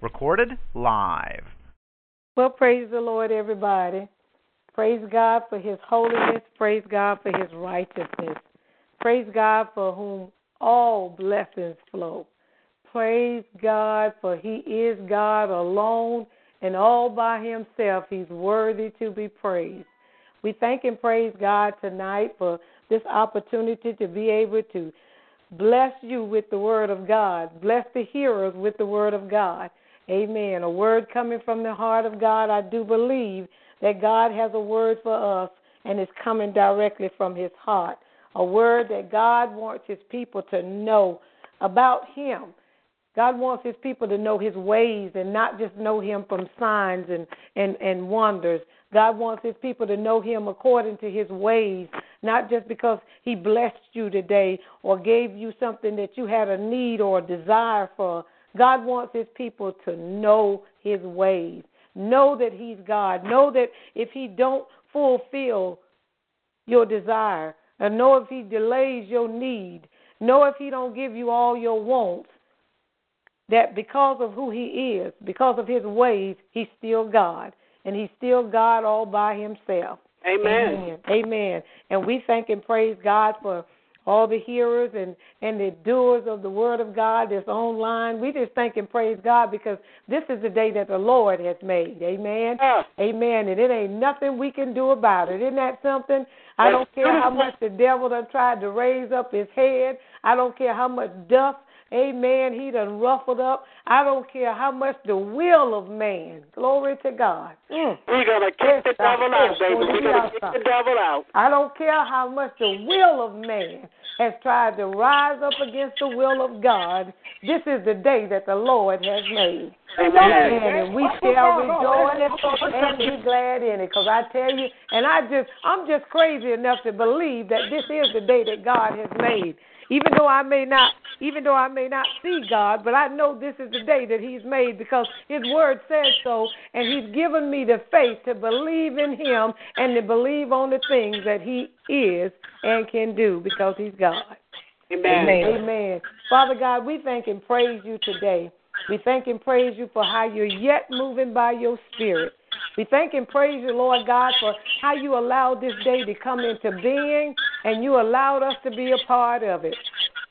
Recorded live. Well, praise the Lord, everybody. Praise God for His holiness. Praise God for His righteousness. Praise God for whom all blessings flow. Praise God for He is God alone and all by Himself. He's worthy to be praised. We thank and praise God tonight for this opportunity to be able to bless you with the Word of God, bless the hearers with the Word of God. Amen. A word coming from the heart of God. I do believe that God has a word for us and it's coming directly from His heart. A word that God wants His people to know about Him. God wants His people to know His ways and not just know Him from signs and, and, and wonders. God wants His people to know Him according to His ways, not just because He blessed you today or gave you something that you had a need or a desire for. God wants His people to know His ways. Know that He's God. Know that if He don't fulfill your desire, and know if He delays your need, know if He don't give you all your wants, that because of who He is, because of His ways, He's still God, and He's still God all by Himself. Amen. Amen. Amen. And we thank and praise God for all the hearers and, and the doers of the word of God that's online. We just thank and praise God because this is the day that the Lord has made. Amen. Yeah. Amen. And it ain't nothing we can do about it. Isn't that something? I don't care how much the devil done tried to raise up his head. I don't care how much dust Amen. He done ruffled up. I don't care how much the will of man. Glory to God. Mm. We're to kick the devil out, baby. We're to kick the devil out. I don't care how much the will of man has tried to rise up against the will of God. This is the day that the Lord has made. Amen. And we shall rejoice and be glad in it. Because I tell you, and I just, I'm just crazy enough to believe that this is the day that God has made. Even though I may not, even though I may not see God, but I know this is the day that He's made because His Word says so, and He's given me the faith to believe in Him and to believe on the things that He is and can do because He's God. Amen. Amen. Father God, we thank and praise you today. We thank and praise you for how you're yet moving by your spirit. We thank and praise you, Lord God, for how you allowed this day to come into being and you allowed us to be a part of it.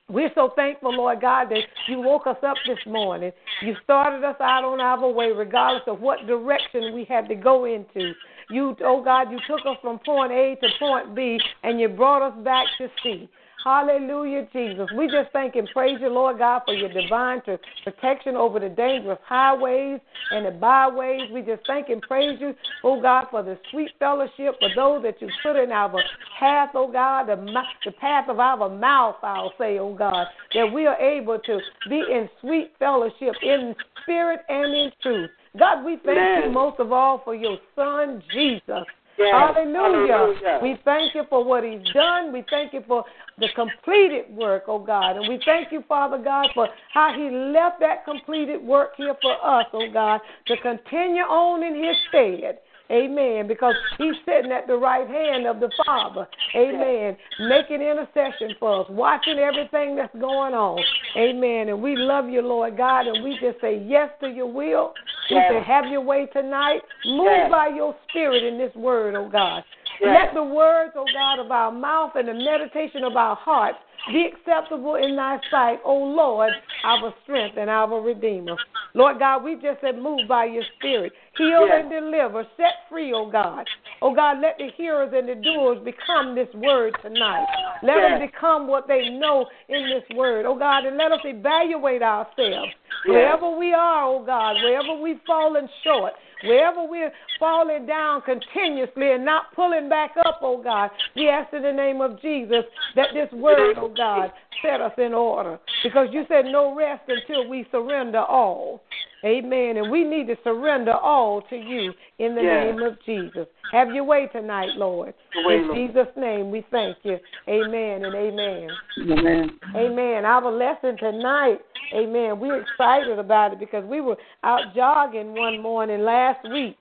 We're so thankful, Lord God, that you woke us up this morning. You started us out on our way, regardless of what direction we had to go into. You, oh God, you took us from point A to point B, and you brought us back to C. Hallelujah, Jesus. We just thank and praise you, Lord God, for your divine protection over the dangerous highways and the byways. We just thank and praise you, oh God, for the sweet fellowship for those that you put in our path, oh God, the, the path of our mouth, I'll say, oh God, that we are able to be in sweet fellowship in spirit and in truth. God, we thank Amen. you most of all for your son, Jesus. Yes. Hallelujah. Hallelujah. We thank you for what he's done. We thank you for the completed work, oh God. And we thank you, Father God, for how he left that completed work here for us, oh God, to continue on in his stead. Amen. Because he's sitting at the right hand of the Father. Amen. Making intercession for us, watching everything that's going on. Amen. And we love you, Lord God, and we just say yes to your will. We say, have your way tonight. Move by your spirit in this word, oh God. Yes. Let the words, oh God, of our mouth and the meditation of our hearts be acceptable in thy sight, O Lord, our strength and our redeemer. Lord God, we just said move by your spirit. Heal Yes. and deliver. Set free, O God. O God, let the hearers and the doers become this word tonight. Let Yes. them become what they know in this word. O God, and let us evaluate ourselves. Wherever we are, oh God, wherever we've fallen short, wherever we're falling down continuously and not pulling back up, oh God, we ask in the name of Jesus that this word, oh God, set us in order. Because you said no rest until we surrender all. Amen. And we need to surrender all to you in the yes. name of Jesus. Have your way tonight, Lord. Way, in Lord. Jesus' name, we thank you. Amen and amen. Amen. Amen. Our lesson tonight, amen. We're excited about it because we were out jogging one morning last week.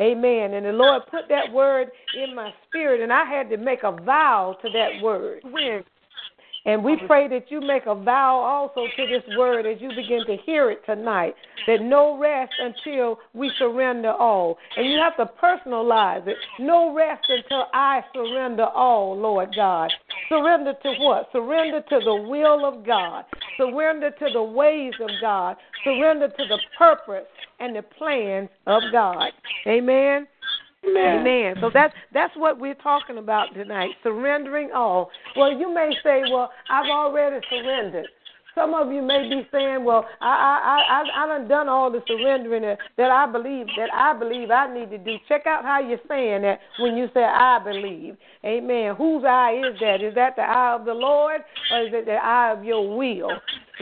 Amen. And the Lord put that word in my spirit, and I had to make a vow to that word. And we pray that you make a vow also to this word as you begin to hear it tonight that no rest until we surrender all. And you have to personalize it. No rest until I surrender all, Lord God. Surrender to what? Surrender to the will of God. Surrender to the ways of God. Surrender to the purpose and the plans of God. Amen. Amen. Amen. So that's that's what we're talking about tonight. Surrendering all. Well, you may say, "Well, I've already surrendered." Some of you may be saying, "Well, I I I I done done all the surrendering that I believe that I believe I need to do." Check out how you're saying that when you say "I believe." Amen. Whose eye is that? Is that the eye of the Lord or is it the eye of your will?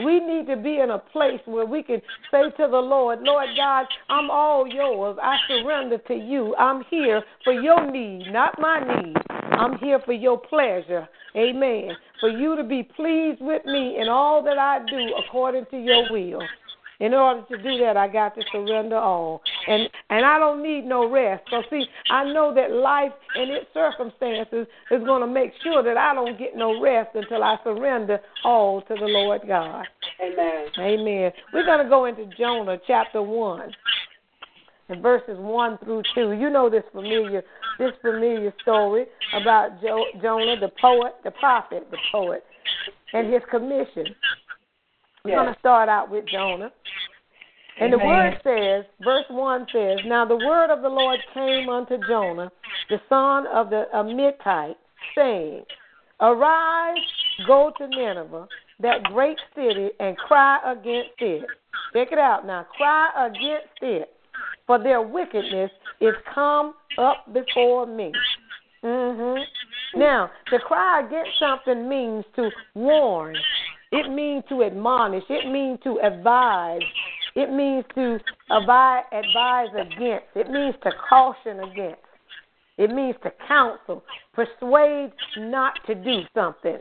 We need to be in a place where we can say to the Lord, Lord God, I'm all yours. I surrender to you. I'm here for your need, not my need. I'm here for your pleasure. Amen. For you to be pleased with me in all that I do according to your will. In order to do that, I got to surrender all, and and I don't need no rest. So see, I know that life and its circumstances is going to make sure that I don't get no rest until I surrender all to the Lord God. Amen. Amen. We're going to go into Jonah chapter one and verses one through two. You know this familiar this familiar story about jo- Jonah, the poet, the prophet, the poet, and his commission. We're yes. going to start out with Jonah. And Amen. the word says, verse 1 says, Now the word of the Lord came unto Jonah, the son of the Amittite, saying, Arise, go to Nineveh, that great city, and cry against it. Check it out now. Cry against it, for their wickedness is come up before me. Mm-hmm. Now, to cry against something means to warn, it means to admonish. It means to advise. It means to advise, advise against. It means to caution against. It means to counsel, persuade not to do something.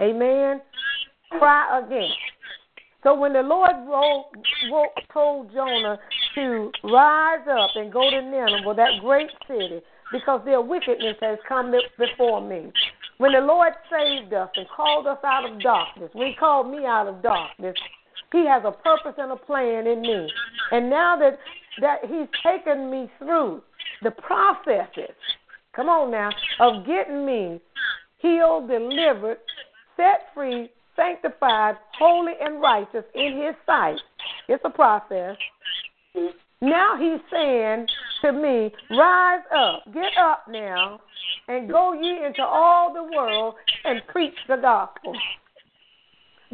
Amen. Cry against. So when the Lord wrote, wrote, told Jonah to rise up and go to Nineveh, that great city, because their wickedness has come before me. When the Lord saved us and called us out of darkness, when He called me out of darkness, He has a purpose and a plan in me. And now that that He's taken me through the processes, come on now, of getting me healed, delivered, set free, sanctified, holy, and righteous in His sight. It's a process. Now he's saying to me, Rise up, get up now, and go ye into all the world and preach the gospel.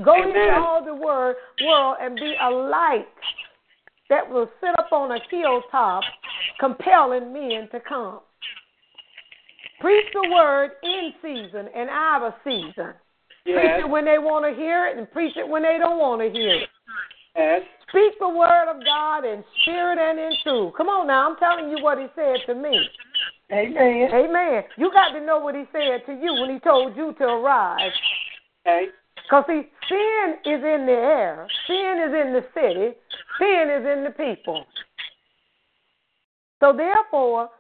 Go Amen. into all the world, world and be a light that will sit up on a hilltop, compelling men to come. Preach the word in season and out of season. Yes. Preach it when they want to hear it and preach it when they don't want to hear it. Yes. Speak the word of God in spirit and in truth. Come on now, I'm telling you what he said to me. Amen. Amen. You got to know what he said to you when he told you to arise. Okay. Because, see, sin is in the air, sin is in the city, sin is in the people. So, therefore,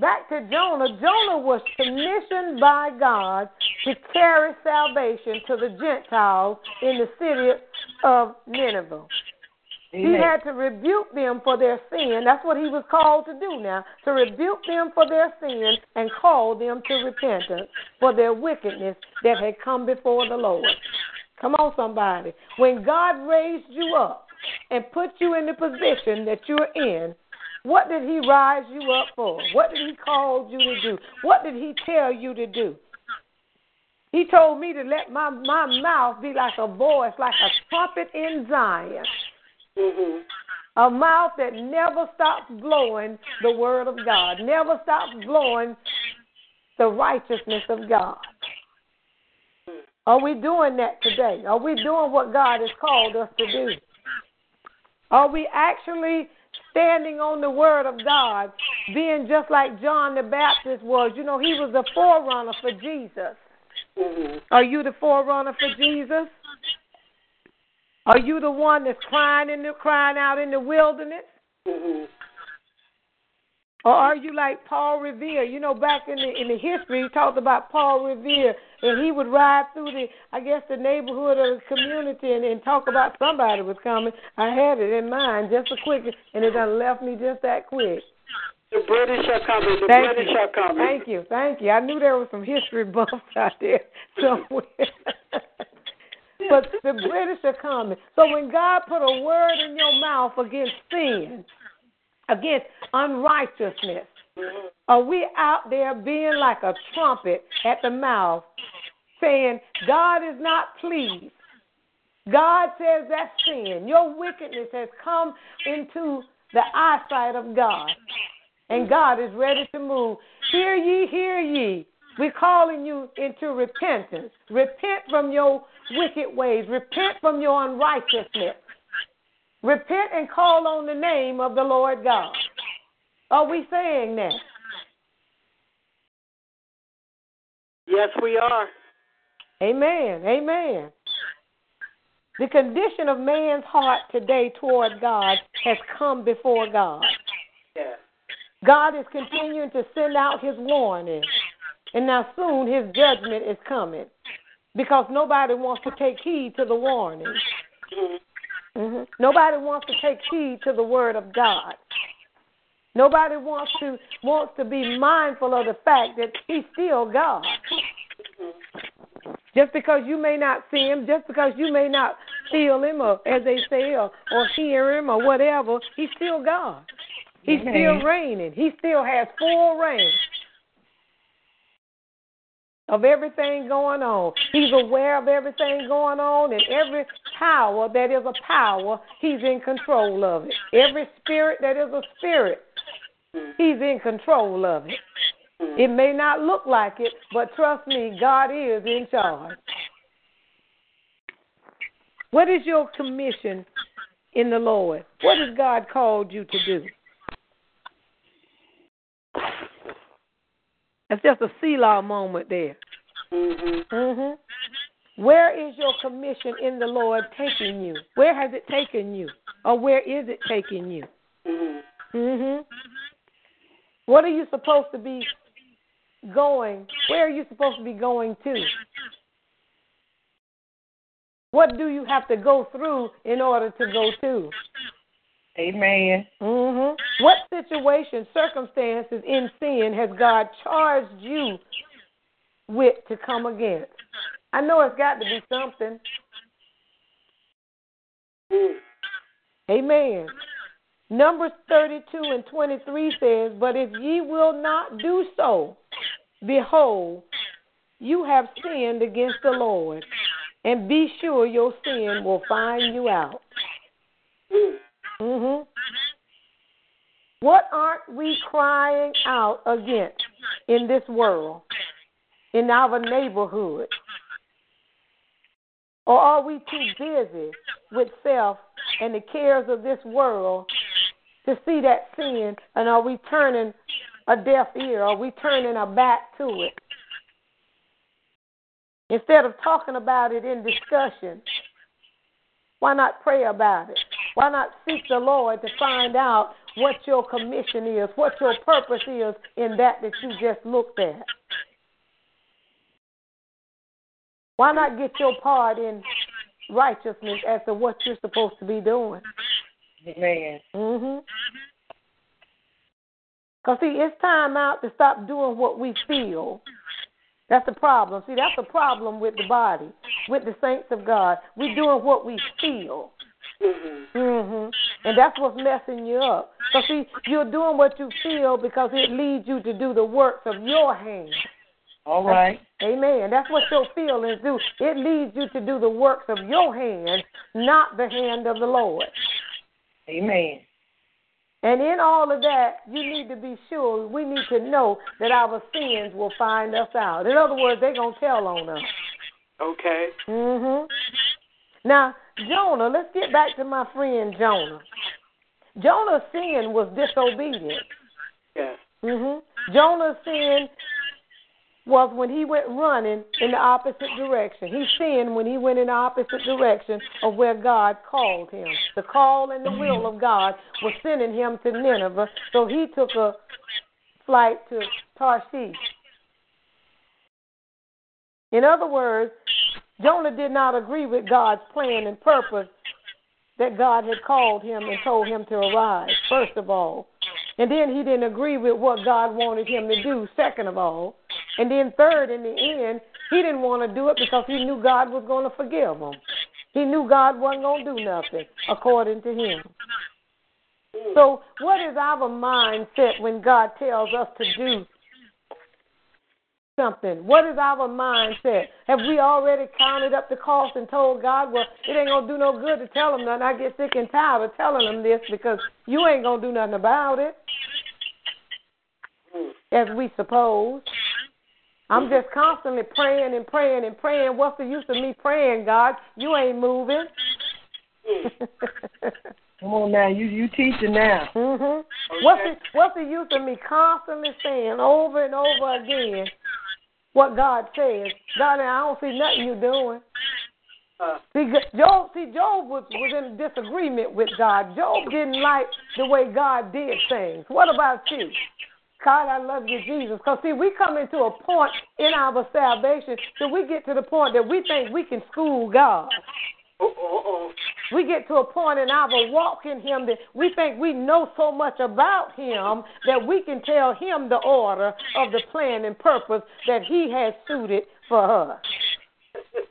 back to Jonah, Jonah was commissioned by God to carry salvation to the Gentiles in the city of Nineveh. Amen. He had to rebuke them for their sin. That's what he was called to do now to rebuke them for their sin and call them to repentance for their wickedness that had come before the Lord. Come on, somebody. When God raised you up and put you in the position that you're in, what did he rise you up for? What did he call you to do? What did he tell you to do? He told me to let my, my mouth be like a voice, like a trumpet in Zion. Mm-hmm. A mouth that never stops blowing the word of God, never stops blowing the righteousness of God. Are we doing that today? Are we doing what God has called us to do? Are we actually standing on the word of God, being just like John the Baptist was? You know, he was the forerunner for Jesus. Mm-hmm. Are you the forerunner for Jesus? Are you the one that's crying in the crying out in the wilderness? Mm-hmm. Or are you like Paul Revere? You know, back in the in the history, he talked about Paul Revere, and he would ride through the, I guess, the neighborhood or the community and, and talk about somebody was coming. I had it in mind just a quick, and it done left me just that quick. The British are coming. The Thank British you. are coming. Thank you, thank you. I knew there was some history buffs out there somewhere. but the British are coming. So when God put a word in your mouth against sin, against unrighteousness, are we out there being like a trumpet at the mouth saying, God is not pleased? God says that's sin. Your wickedness has come into the eyesight of God. And God is ready to move. Hear ye, hear ye. We're calling you into repentance. Repent from your wicked ways. Repent from your unrighteousness. Repent and call on the name of the Lord God. Are we saying that? Yes, we are. Amen. Amen. The condition of man's heart today toward God has come before God. Yes. God is continuing to send out his warning. And now soon his judgment is coming because nobody wants to take heed to the warning. Mm-hmm. hmm Nobody wants to take heed to the word of God. Nobody wants to wants to be mindful of the fact that he's still God. Just because you may not see him, just because you may not feel him, or as they say, or, or hear him, or whatever, he's still God. He's still reigning. He still has full reign of everything going on. He's aware of everything going on, and every power that is a power, he's in control of it. Every spirit that is a spirit, he's in control of it. It may not look like it, but trust me, God is in charge. What is your commission in the Lord? What has God called you to do? That's just a Selah moment there. Mm-hmm. Mm-hmm. Where is your commission in the Lord taking you? Where has it taken you? Or where is it taking you? Mm-hmm. Mm-hmm. What are you supposed to be going? Where are you supposed to be going to? What do you have to go through in order to go to? Amen. Mm-hmm. What situation, circumstances in sin has God charged you with to come against? I know it's got to be something. Amen. Numbers 32 and 23 says, But if ye will not do so, behold, you have sinned against the Lord, and be sure your sin will find you out. Hmm What aren't we crying out against in this world, in our neighborhood? Or are we too busy with self and the cares of this world to see that sin? And are we turning a deaf ear? Are we turning our back to it? Instead of talking about it in discussion, why not pray about it? Why not seek the Lord to find out what your commission is, what your purpose is in that that you just looked at? Why not get your part in righteousness as to what you're supposed to be doing? Amen. Mhm. Cause see, it's time out to stop doing what we feel. That's the problem. See, that's the problem with the body, with the saints of God. We're doing what we feel. Mm-hmm. Mhm. And that's what's messing you up. So see, you're doing what you feel because it leads you to do the works of your hands. All right. Amen. That's what your feelings do. It leads you to do the works of your hands, not the hand of the Lord. Amen. And in all of that, you need to be sure, we need to know that our sins will find us out. In other words, they're going to tell on us. Okay. Mm-hmm. Now, Jonah, let's get back to my friend Jonah. Jonah's sin was disobedience. Yes. Mhm. Jonah's sin was when he went running in the opposite direction. He sinned when he went in the opposite direction of where God called him. The call and the will of God was sending him to Nineveh, so he took a flight to Tarshish. In other words, Jonah did not agree with God's plan and purpose that God had called him and told him to arise, first of all. And then he didn't agree with what God wanted him to do, second of all. And then, third, in the end, he didn't want to do it because he knew God was going to forgive him. He knew God wasn't going to do nothing according to him. So, what is our mindset when God tells us to do something? What is our mindset? Have we already counted up the cost and told God, well, it ain't going to do no good to tell him nothing. I get sick and tired of telling him this because you ain't going to do nothing about it, as we suppose. I'm just constantly praying and praying and praying. What's the use of me praying, God? You ain't moving. Come on now, you you teaching now. mhm. What's the What's the use of me constantly saying over and over again what God says? God, I don't see nothing you doing. See, Job, see, Job was, was in disagreement with God. Job didn't like the way God did things. What about you? God, I love you, Jesus. Because, see, we come into a point in our salvation that we get to the point that we think we can school God. We get to a point in our walk in Him that we think we know so much about Him that we can tell Him the order of the plan and purpose that He has suited for us.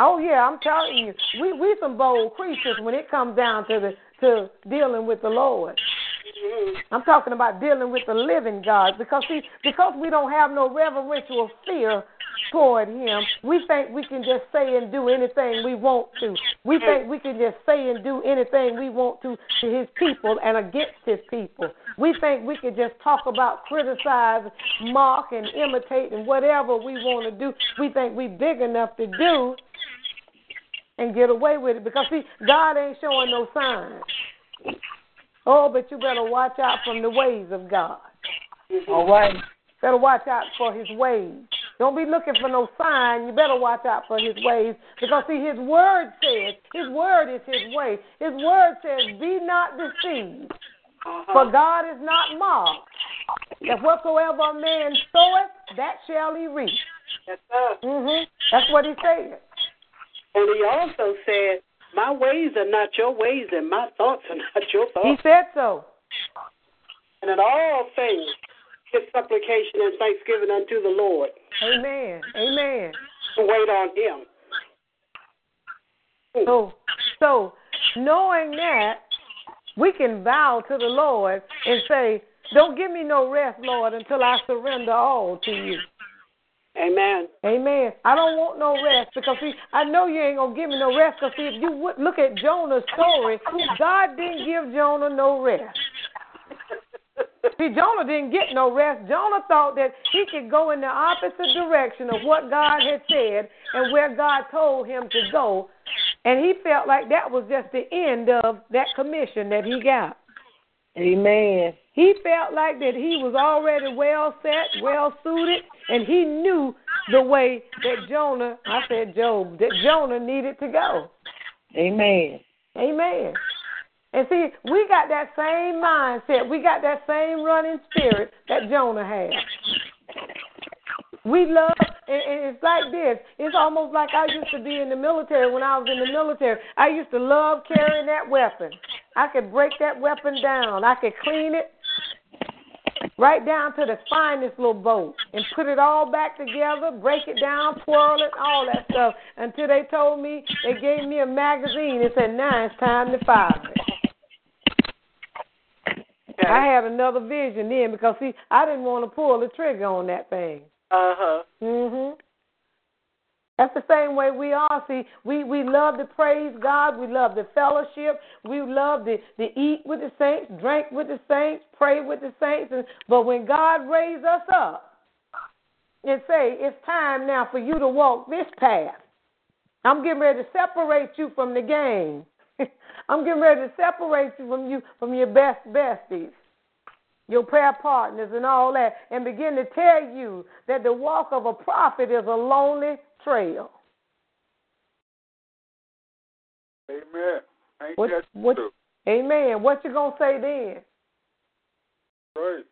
Oh yeah, I'm telling you, we we some bold creatures when it comes down to the to dealing with the Lord. Mm-hmm. I'm talking about dealing with the living God because see, because we don't have no reverential fear toward Him, we think we can just say and do anything we want to. We think we can just say and do anything we want to to His people and against His people. We think we can just talk about, criticize, mock, and imitate, and whatever we want to do. We think we big enough to do and get away with it because see, God ain't showing no signs. Oh, but you better watch out from the ways of God. All right. Better watch out for his ways. Don't be looking for no sign. You better watch out for his ways. Because see, his word says, his word is his way. His word says, be not deceived. For God is not mocked. That whatsoever a man soweth, that shall he reap. Yes, sir. hmm That's what he said. And he also said, My ways are not your ways, and my thoughts are not your thoughts. He said so. And in all things, give supplication and thanksgiving unto the Lord. Amen. Amen. Wait on him. Hmm. So, so knowing that, we can vow to the Lord and say, "Don't give me no rest, Lord, until I surrender all to you." Amen. Amen. I don't want no rest because see, I know you ain't gonna give me no rest. Because see, if you would look at Jonah's story, God didn't give Jonah no rest. See, Jonah didn't get no rest. Jonah thought that he could go in the opposite direction of what God had said and where God told him to go. And he felt like that was just the end of that commission that he got. Amen. He felt like that he was already well set, well suited, and he knew the way that Jonah, I said Job, that Jonah needed to go. Amen. Amen. And see, we got that same mindset. We got that same running spirit that Jonah had. We love, and, it's like this. It's almost like I used to be in the military when I was in the military. I used to love carrying that weapon. I could break that weapon down. I could clean it right down to the finest little bolt and put it all back together, break it down, twirl it, all that stuff until they told me, they gave me a magazine and said, now it's time to fire it. I had another vision then because see, I didn't want to pull the trigger on that thing. Uh huh. Mhm. That's the same way we are. See, we, we love to praise God. We love the fellowship. We love to, to eat with the saints, drink with the saints, pray with the saints. And, but when God raised us up and say, it's time now for you to walk this path, I'm getting ready to separate you from the game. I'm getting ready to separate you from you from your best besties your prayer partners and all that, and begin to tell you that the walk of a prophet is a lonely trail. Amen. Ain't What, true? amen. What you gonna say then? Right.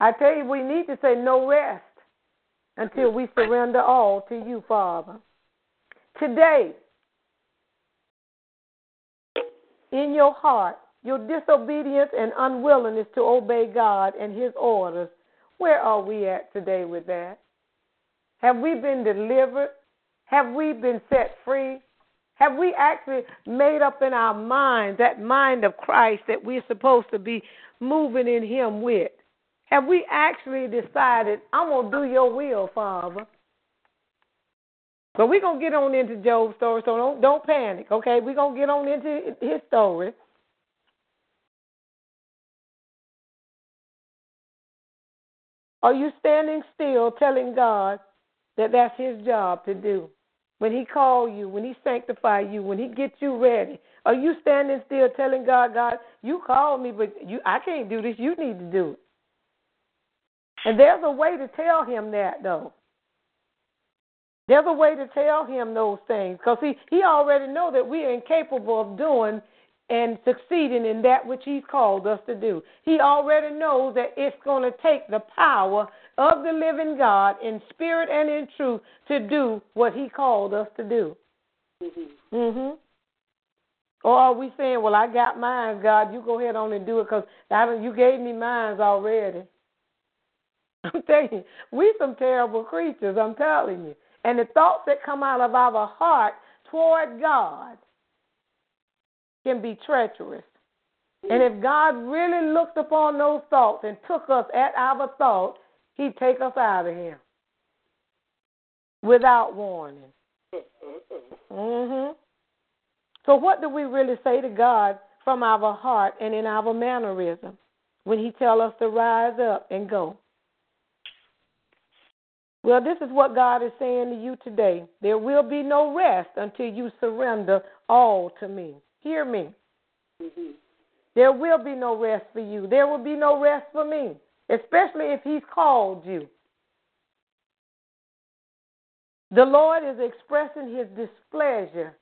I tell you, we need to say no rest until we surrender all to you, Father. Today, in your heart, your disobedience and unwillingness to obey God and His orders, where are we at today with that? Have we been delivered? Have we been set free? Have we actually made up in our mind that mind of Christ that we're supposed to be moving in Him with? Have we actually decided, I'm going to do your will, Father? But we're to get on into Job's story, so don't, don't panic, okay? We're to get on into his story. Are you standing still telling God that that's his job to do? When he call you, when he sanctify you, when he gets you ready, are you standing still telling God, God, you called me, but you I can't do this. You need to do it. And there's a way to tell him that though. There's a way to tell him those things because he, he already know that we are incapable of doing and succeeding in that which he's called us to do. He already knows that it's going to take the power of the living God in spirit and in truth to do what he called us to do. Mm-hmm. Mhm. Or are we saying, "Well, I got mine, God. You go ahead on and do it because you gave me mine already." I'm telling you, we some terrible creatures. I'm telling you, and the thoughts that come out of our heart toward God can be treacherous. And if God really looked upon those thoughts and took us at our thought, He'd take us out of here without warning. Mhm. So, what do we really say to God from our heart and in our mannerism when He tell us to rise up and go? Well, this is what God is saying to you today. There will be no rest until you surrender all to me. Hear me. Mm-hmm. There will be no rest for you. There will be no rest for me, especially if He's called you. The Lord is expressing His displeasure,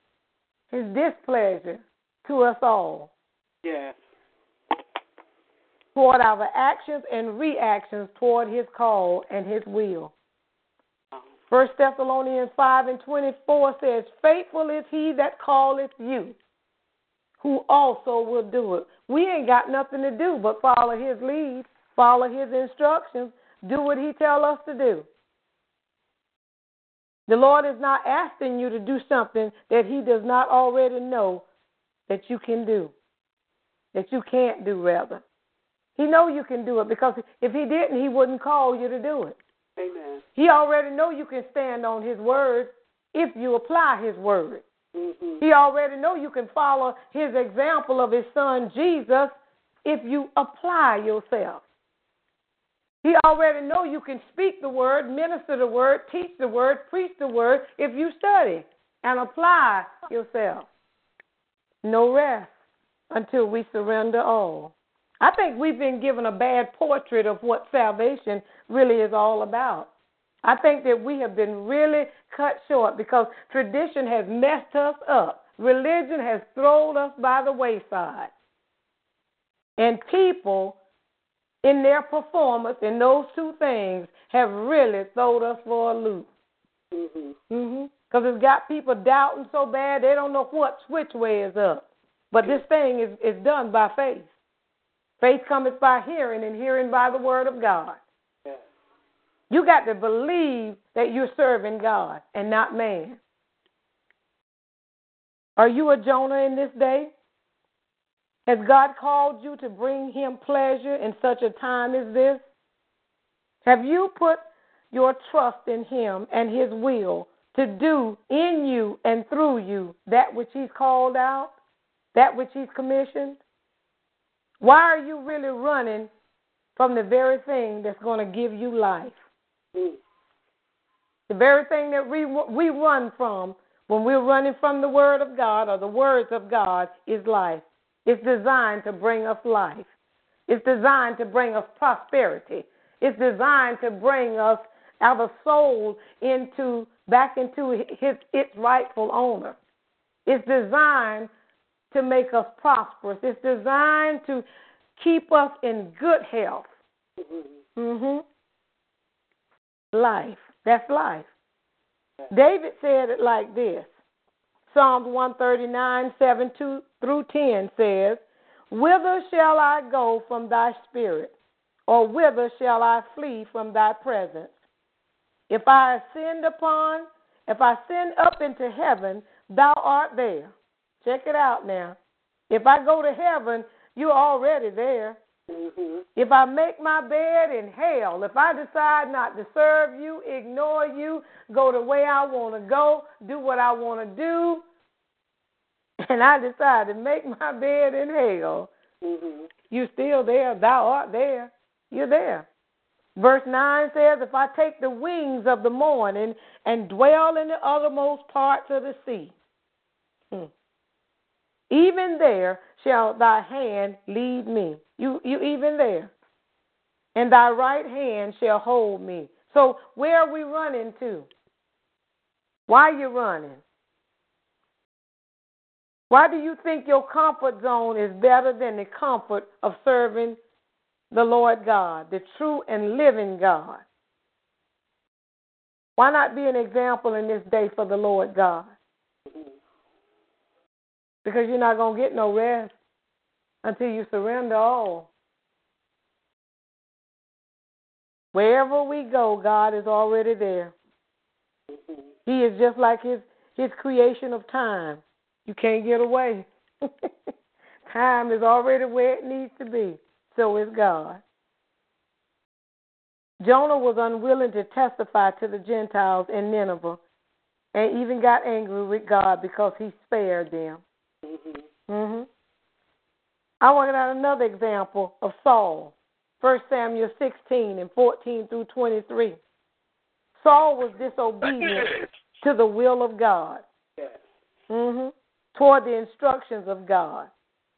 His displeasure to us all Yes. toward our actions and reactions toward His call and His will. First Thessalonians 5 and 24 says, Faithful is he that calleth you, who also will do it. We ain't got nothing to do but follow his lead, follow his instructions, do what he tell us to do. The Lord is not asking you to do something that he does not already know that you can do, that you can't do, rather. He know you can do it because if he didn't, he wouldn't call you to do it. Amen. He already know you can stand on his word if you apply his word. Mm-hmm. He already know you can follow his example of his son Jesus if you apply yourself. He already know you can speak the word, minister the word, teach the word, preach the word if you study and apply yourself. No rest until we surrender all. I think we've been given a bad portrait of what salvation really is all about. I think that we have been really cut short because tradition has messed us up. Religion has thrown us by the wayside. And people, in their performance in those two things, have really thrown us for a loop. Mm-hmm. Mhm. Because it's got people doubting so bad they don't know what which way is up. But this thing is, is done by faith. Faith cometh by hearing, and hearing by the word of God. Yes. You got to believe that you're serving God and not man. Are you a Jonah in this day? Has God called you to bring him pleasure in such a time as this? Have you put your trust in Him and His will to do in you and through you that which He's called out, that which He's commissioned? Why are you really running from the very thing that's going to give you life? The very thing that we, we run from when we're running from the Word of God or the words of God is life. It's designed to bring us life. It's designed to bring us prosperity. It's designed to bring us our soul into back into his its rightful owner. It's designed to make us prosperous. It's designed to keep us in good health. Mhm. Life. That's life. David said it like this. Psalms 139, 7 2 through 10 says, Whither shall I go from thy spirit? Or whither shall I flee from thy presence? If I ascend upon, if I ascend up into heaven, thou art there. Check it out now. If I go to heaven, you're already there. Mm-hmm. If I make my bed in hell, if I decide not to serve you, ignore you, go the way I want to go, do what I want to do, and I decide to make my bed in hell, Mm-hmm. you still there. Thou art there. You're there. Verse 9 says, If I take the wings of the morning and dwell in the uttermost parts of the sea, hmm, even there shall thy hand lead me. You, you even there. And thy right hand shall hold me. So where are we running to? Why are you running? Why do you think your comfort zone is better than the comfort of serving the Lord God, the true and living God? Why not be an example in this day for the Lord God? Because you're not going to get no rest until you surrender all. Wherever we go, God is already there. He is just like his his creation of time. You can't get away. time is already where it needs to be. So is God. Jonah was unwilling to testify to the Gentiles in Nineveh and even got angry with God because he spared them. Hmm I want to add another example of Saul. 1 Samuel 16 and 14 through 23. Saul was disobedient to the will of God. Yes. hmm Toward the instructions of God.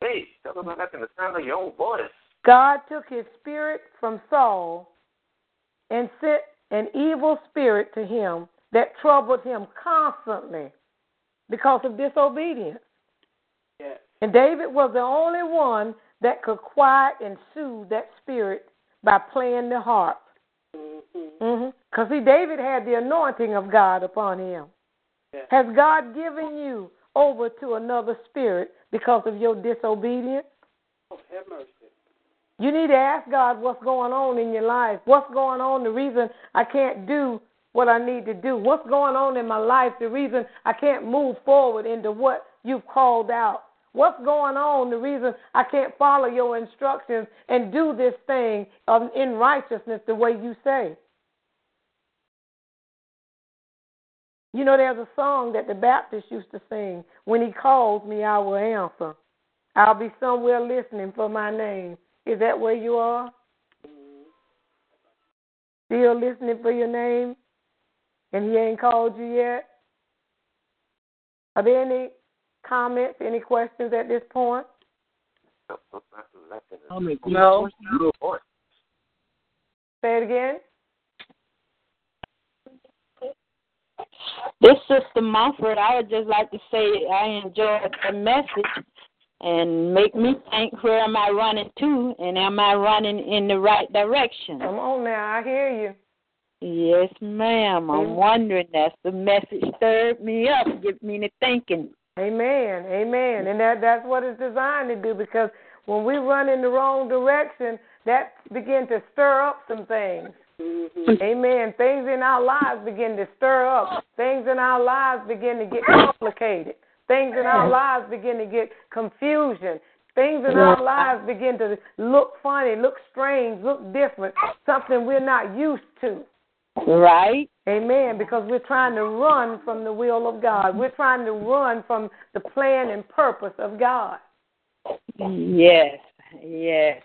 Hey, tell them about the sound of your own voice. God took his spirit from Saul and sent an evil spirit to him that troubled him constantly because of disobedience. Yes. And David was the only one that could quiet and soothe that spirit by playing the harp. Mm-hmm. Because, see, David had the anointing of God upon him. Yes. Has God given you over to another spirit because of your disobedience? Oh, have mercy. You need to ask God what's going on in your life. What's going on, the reason I can't do what I need to do? What's going on in my life, the reason I can't move forward into what you've called out? What's going on, the reason I can't follow your instructions and do this thing um, in righteousness the way you say? You know, there's a song that the Baptist used to sing When He calls me, I will answer. I'll be somewhere listening for my name. Is that where you are? Still listening for your name? And he ain't called you yet? Are there any comments, any questions at this point? No. Say it again. This Sister Mumford, I would just like to say I enjoyed the message and make me think where am I running to and am I running in the right direction? Come on now, I hear you. Yes, ma'am. I'm mm. wondering. That's the message stirred me up, get me to thinking. Amen. Amen. And that that's what it's designed to do because when we run in the wrong direction, that begin to stir up some things. Mm-hmm. Amen. Things in our lives begin to stir up. Things in our lives begin to get complicated. Things in our lives begin to get confusion. Things in our lives begin to look funny, look strange, look different, something we're not used to. Right. Amen. Because we're trying to run from the will of God. We're trying to run from the plan and purpose of God. Yes. Yes.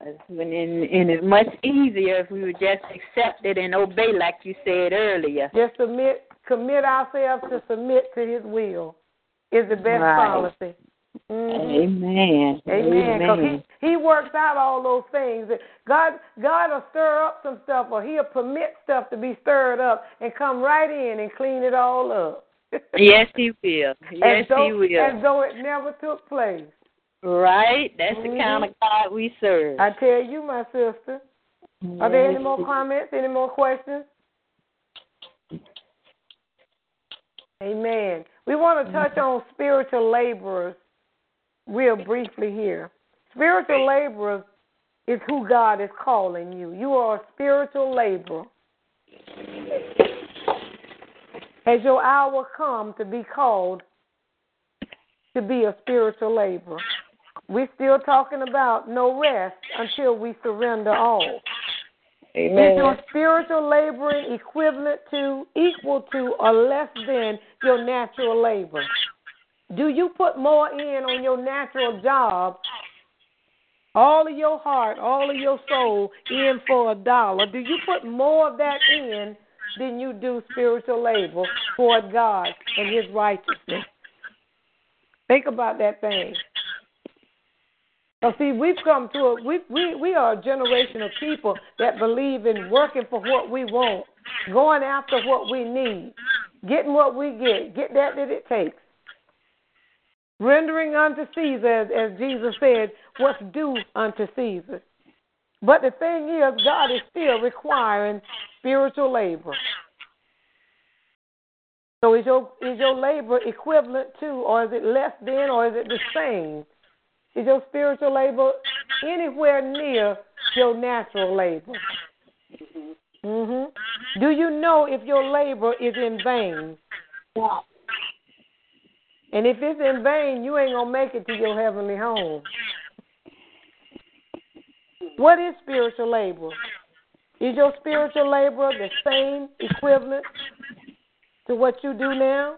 And, and it's much easier if we would just accept it and obey, like you said earlier. Just submit, commit ourselves to submit to His will is the best Right. policy. Mhm. Amen. Amen. Because Amen. he, he works out all those things. God God will stir up some stuff or he'll permit stuff to be stirred up and come right in and clean it all up. Yes, he will. Yes, though, he will. As though it never took place. Right? That's the Mhm. kind of God we serve. I tell you, my sister. Are there any more comments? Any more questions? Amen. We want to touch on spiritual laborers real briefly here. Spiritual laborers is who God is calling you. You are a spiritual laborer. Has your hour come to be called to be a spiritual laborer? We're still talking about no rest until we surrender all. Amen. Is your spiritual laboring equivalent to, equal to, or less than your natural labor? Do you put more in on your natural job, all of your heart, all of your soul in for a dollar? Do you put more of that in than you do spiritual labor toward God and His righteousness? Think about that thing. Now, see, we've come to a we we we are a generation of people that believe in working for what we want, going after what we need, getting what we get, get that that it takes, rendering unto Caesar, as, as Jesus said, what's due unto Caesar. But the thing is, God is still requiring spiritual labor. So is your is your labor equivalent to, or is it less than, or is it the same? Is your spiritual labor anywhere near your natural labor? hmm Do you know if your labor is in vain? And if it's in vain, you ain't gonna make it to your heavenly home. What is spiritual labor? Is your spiritual labor the same equivalent to what you do now?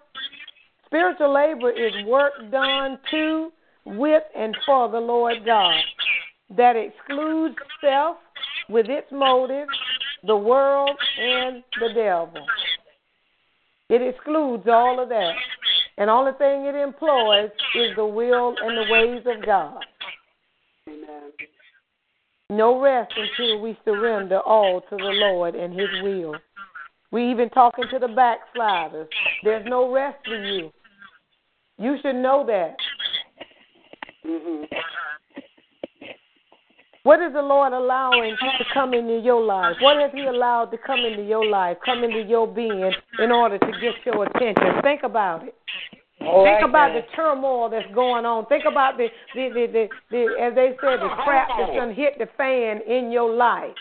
Spiritual labor is work done to, with, and for the Lord God that excludes self with its motives, the world, and the devil. It excludes all of that. And all the only thing it employs is the will and the ways of God. No rest until we surrender all to the Lord and His will. We even talking to the backsliders. There's no rest for you. You should know that. Mm-hmm. What is the Lord allowing to come into your life? What has He allowed to come into your life, come into your being in order to get your attention? Think about it. All Think right, about the turmoil that's going on. Think about the, the, the, the, the as they said, the crap that's oh. going to hit the fan in your life.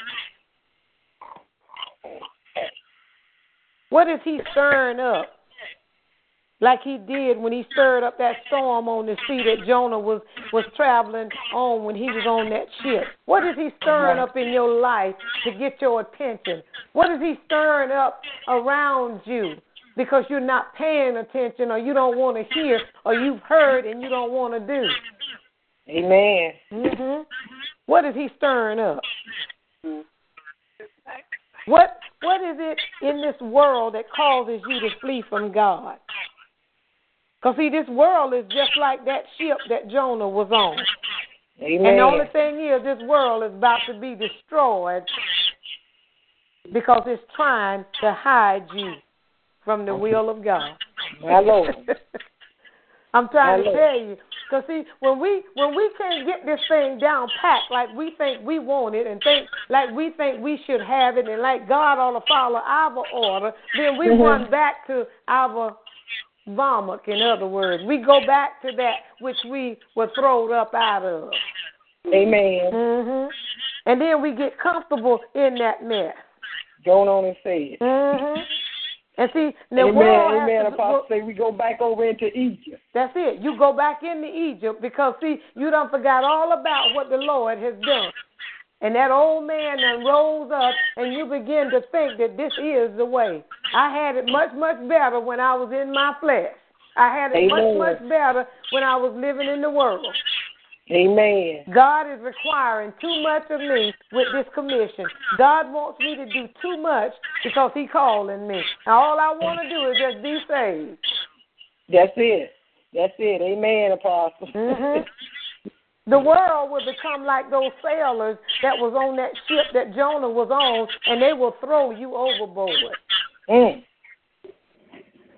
What is he stirring up? Like he did when he stirred up that storm on the sea that Jonah was, was traveling on when he was on that ship. What is he stirring up in your life to get your attention? What is he stirring up around you because you're not paying attention or you don't want to hear or you've heard and you don't want to do? Amen. hmm What is he stirring up? What what is it in this world that causes you to flee from God? Because see, this world is just like that ship that Jonah was on. Amen. And the only thing is, this world is about to be destroyed because it's trying to hide you from the will of God. My Lord. I'm trying My to Lord. tell you, because see, when we when we can't get this thing down packed like we think we want it, and think like we think we should have it, and like God ought to follow our order, then we Mhm. run back to our vomit. In other words, we go back to that which we were thrown up out of. Amen. Mhm. And then we get comfortable in that mess. Going on and say it. Mhm. And see, the Amen. world has Amen. to- Apostle say we go back over into Egypt. That's it. You go back into Egypt because see, you done forgot all about what the Lord has done. and that old man then rose up, and you begin to think that this is the way. I had it much, much better when I was in my flesh. I had it Amen. much, much better when I was living in the world. Amen. God is requiring too much of me with this commission. God wants me to do too much because He calling me. And all I want to do is just be saved. That's it. That's it. Amen, Apostle. Mhm. The world will become like those sailors that was on that ship that Jonah was on, and they will throw you overboard. Mm.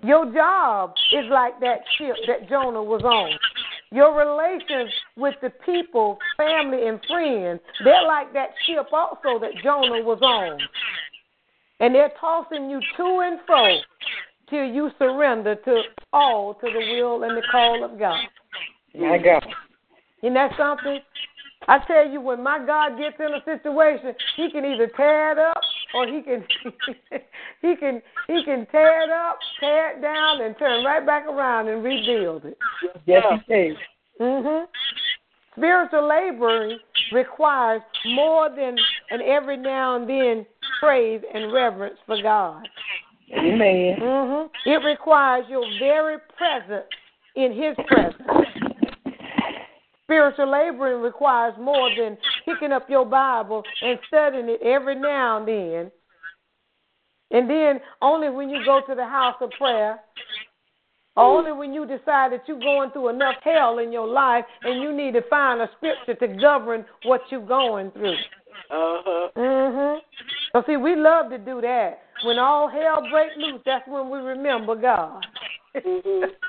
Your job is like that ship that Jonah was on. Your relations with the people, family, and friends, they're like that ship also that Jonah was on. And they're tossing you to and fro till you surrender to all to the will and the call of God. My God. Isn't that something? I tell you, when my God gets in a situation, He can either tear it up or He can He can He can tear it up, tear it down, and turn right back around and rebuild it. Yes, He can. Mhm. Spiritual laboring requires more than an every now and then praise and reverence for God. Amen. Mhm. It requires your very presence in His presence. Spiritual laboring requires more than picking up your Bible and studying it every now and then. And then only when you go to the house of prayer, only when you decide that you're going through enough hell in your life and you need to find a scripture to govern what you're going through. Uh huh. Mhm. So see, we love to do that. When all hell breaks loose, that's when we remember God. Mhm.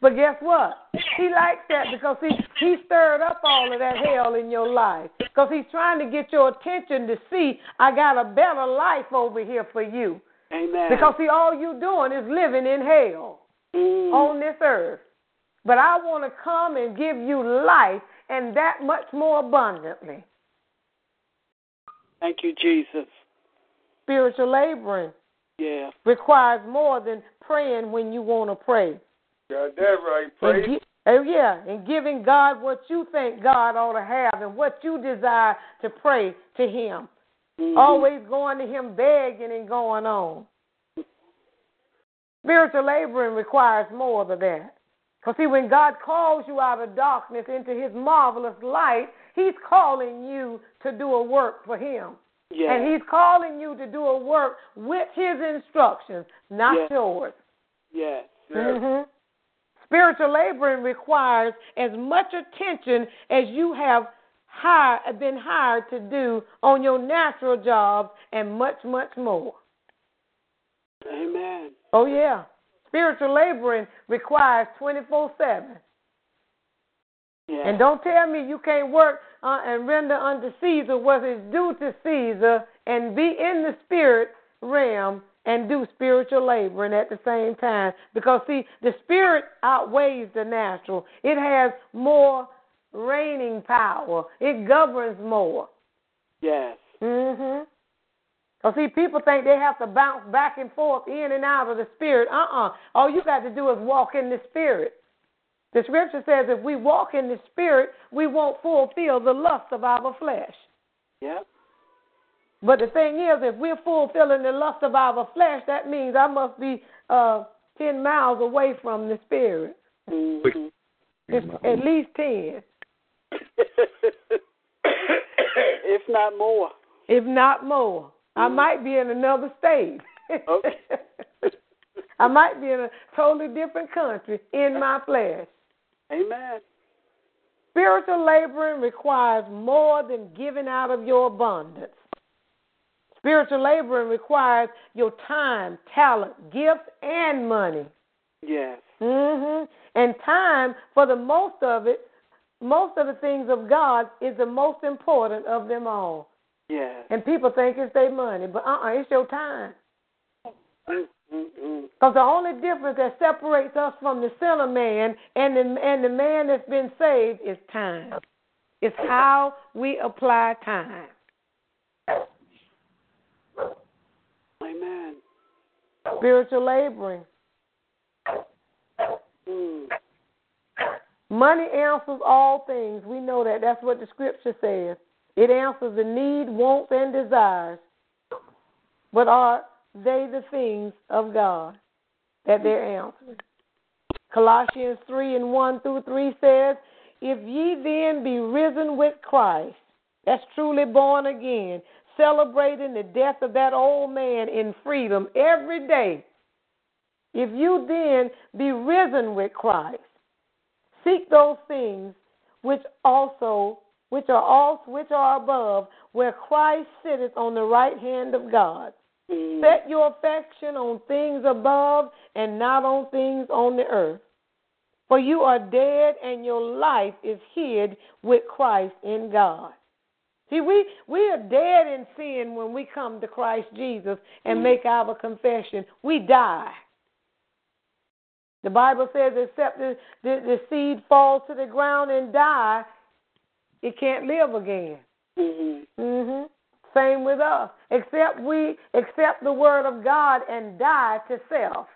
But guess what? He likes that because he he stirred up all of that hell in your life. Because he's trying to get your attention to see I got a better life over here for you. Amen. Because see, all you doing is living in hell Mm. on this earth. But I want to come and give you life and that much more abundantly. Thank you, Jesus. Spiritual laboring Yeah. requires more than praying when you want to pray. Got that right. Praise. Oh yeah, and giving God what you think God ought to have and what you desire to pray to Him. Mhm. Always going to Him begging and going on. Spiritual laboring requires more than that. Because, see, when God calls you out of darkness into His marvelous light, He's calling you to do a work for Him. Yeah. And He's calling you to do a work with His instructions, not Yes. yours. Yes. hmm Spiritual laboring requires as much attention as you have hired, been hired to do on your natural jobs and much, much more. Amen. Oh, yeah. Spiritual laboring requires 24 7. Yeah. And don't tell me you can't work uh, and render unto Caesar what is due to Caesar and be in the spirit realm and do spiritual laboring at the same time. Because, see, the spirit outweighs the natural, it has more reigning power, it governs more. Yes. Mm-hmm. Because, see, people think they have to bounce back and forth in and out of the spirit. Uh uh All you got to do is walk in the spirit. The scripture says if we walk in the spirit, we won't fulfill the lust of our flesh. Yep. But the thing is, if we're fulfilling the lust of our flesh, that means I must be uh, 10 miles away from the spirit. Mhm. At least 10, if not more. if not more. I might be in another state. Okay. I might be in a totally different country in my flesh. Amen. Spiritual laboring requires more than giving out of your abundance. Spiritual laboring requires your time, talent, gifts, and money. Yes. hmm And time, for the most of it, most of the things of God is the most important of them all. Yes. And people think it's their money, but uh uh it's your time. Because the only difference that separates us from the sinner man and the, and the man that's been saved is time. It's how we apply time. Amen. Spiritual laboring. Mm. Money answers all things. We know that. That's what the scripture says. It answers the need, wants, and desires. But are they the things of God that they're answering? Colossians 3 and 1 through 3 says, If ye then be risen with Christ, that's truly born again, celebrating the death of that old man in freedom every day. If you then be risen with Christ, seek those things which also which are also which are above, where Christ sitteth on the right hand of God. Mm. Set your affection on things above and not on things on the earth. For you are dead and your life is hid with Christ in God. See, we, we are dead in sin when we come to Christ Jesus and make our confession. We die. The Bible says, except the, the, the seed falls to the ground and die, it can't live again. Mm-hmm. Mm-hmm. Same with us. Except we accept the word of God and die to self,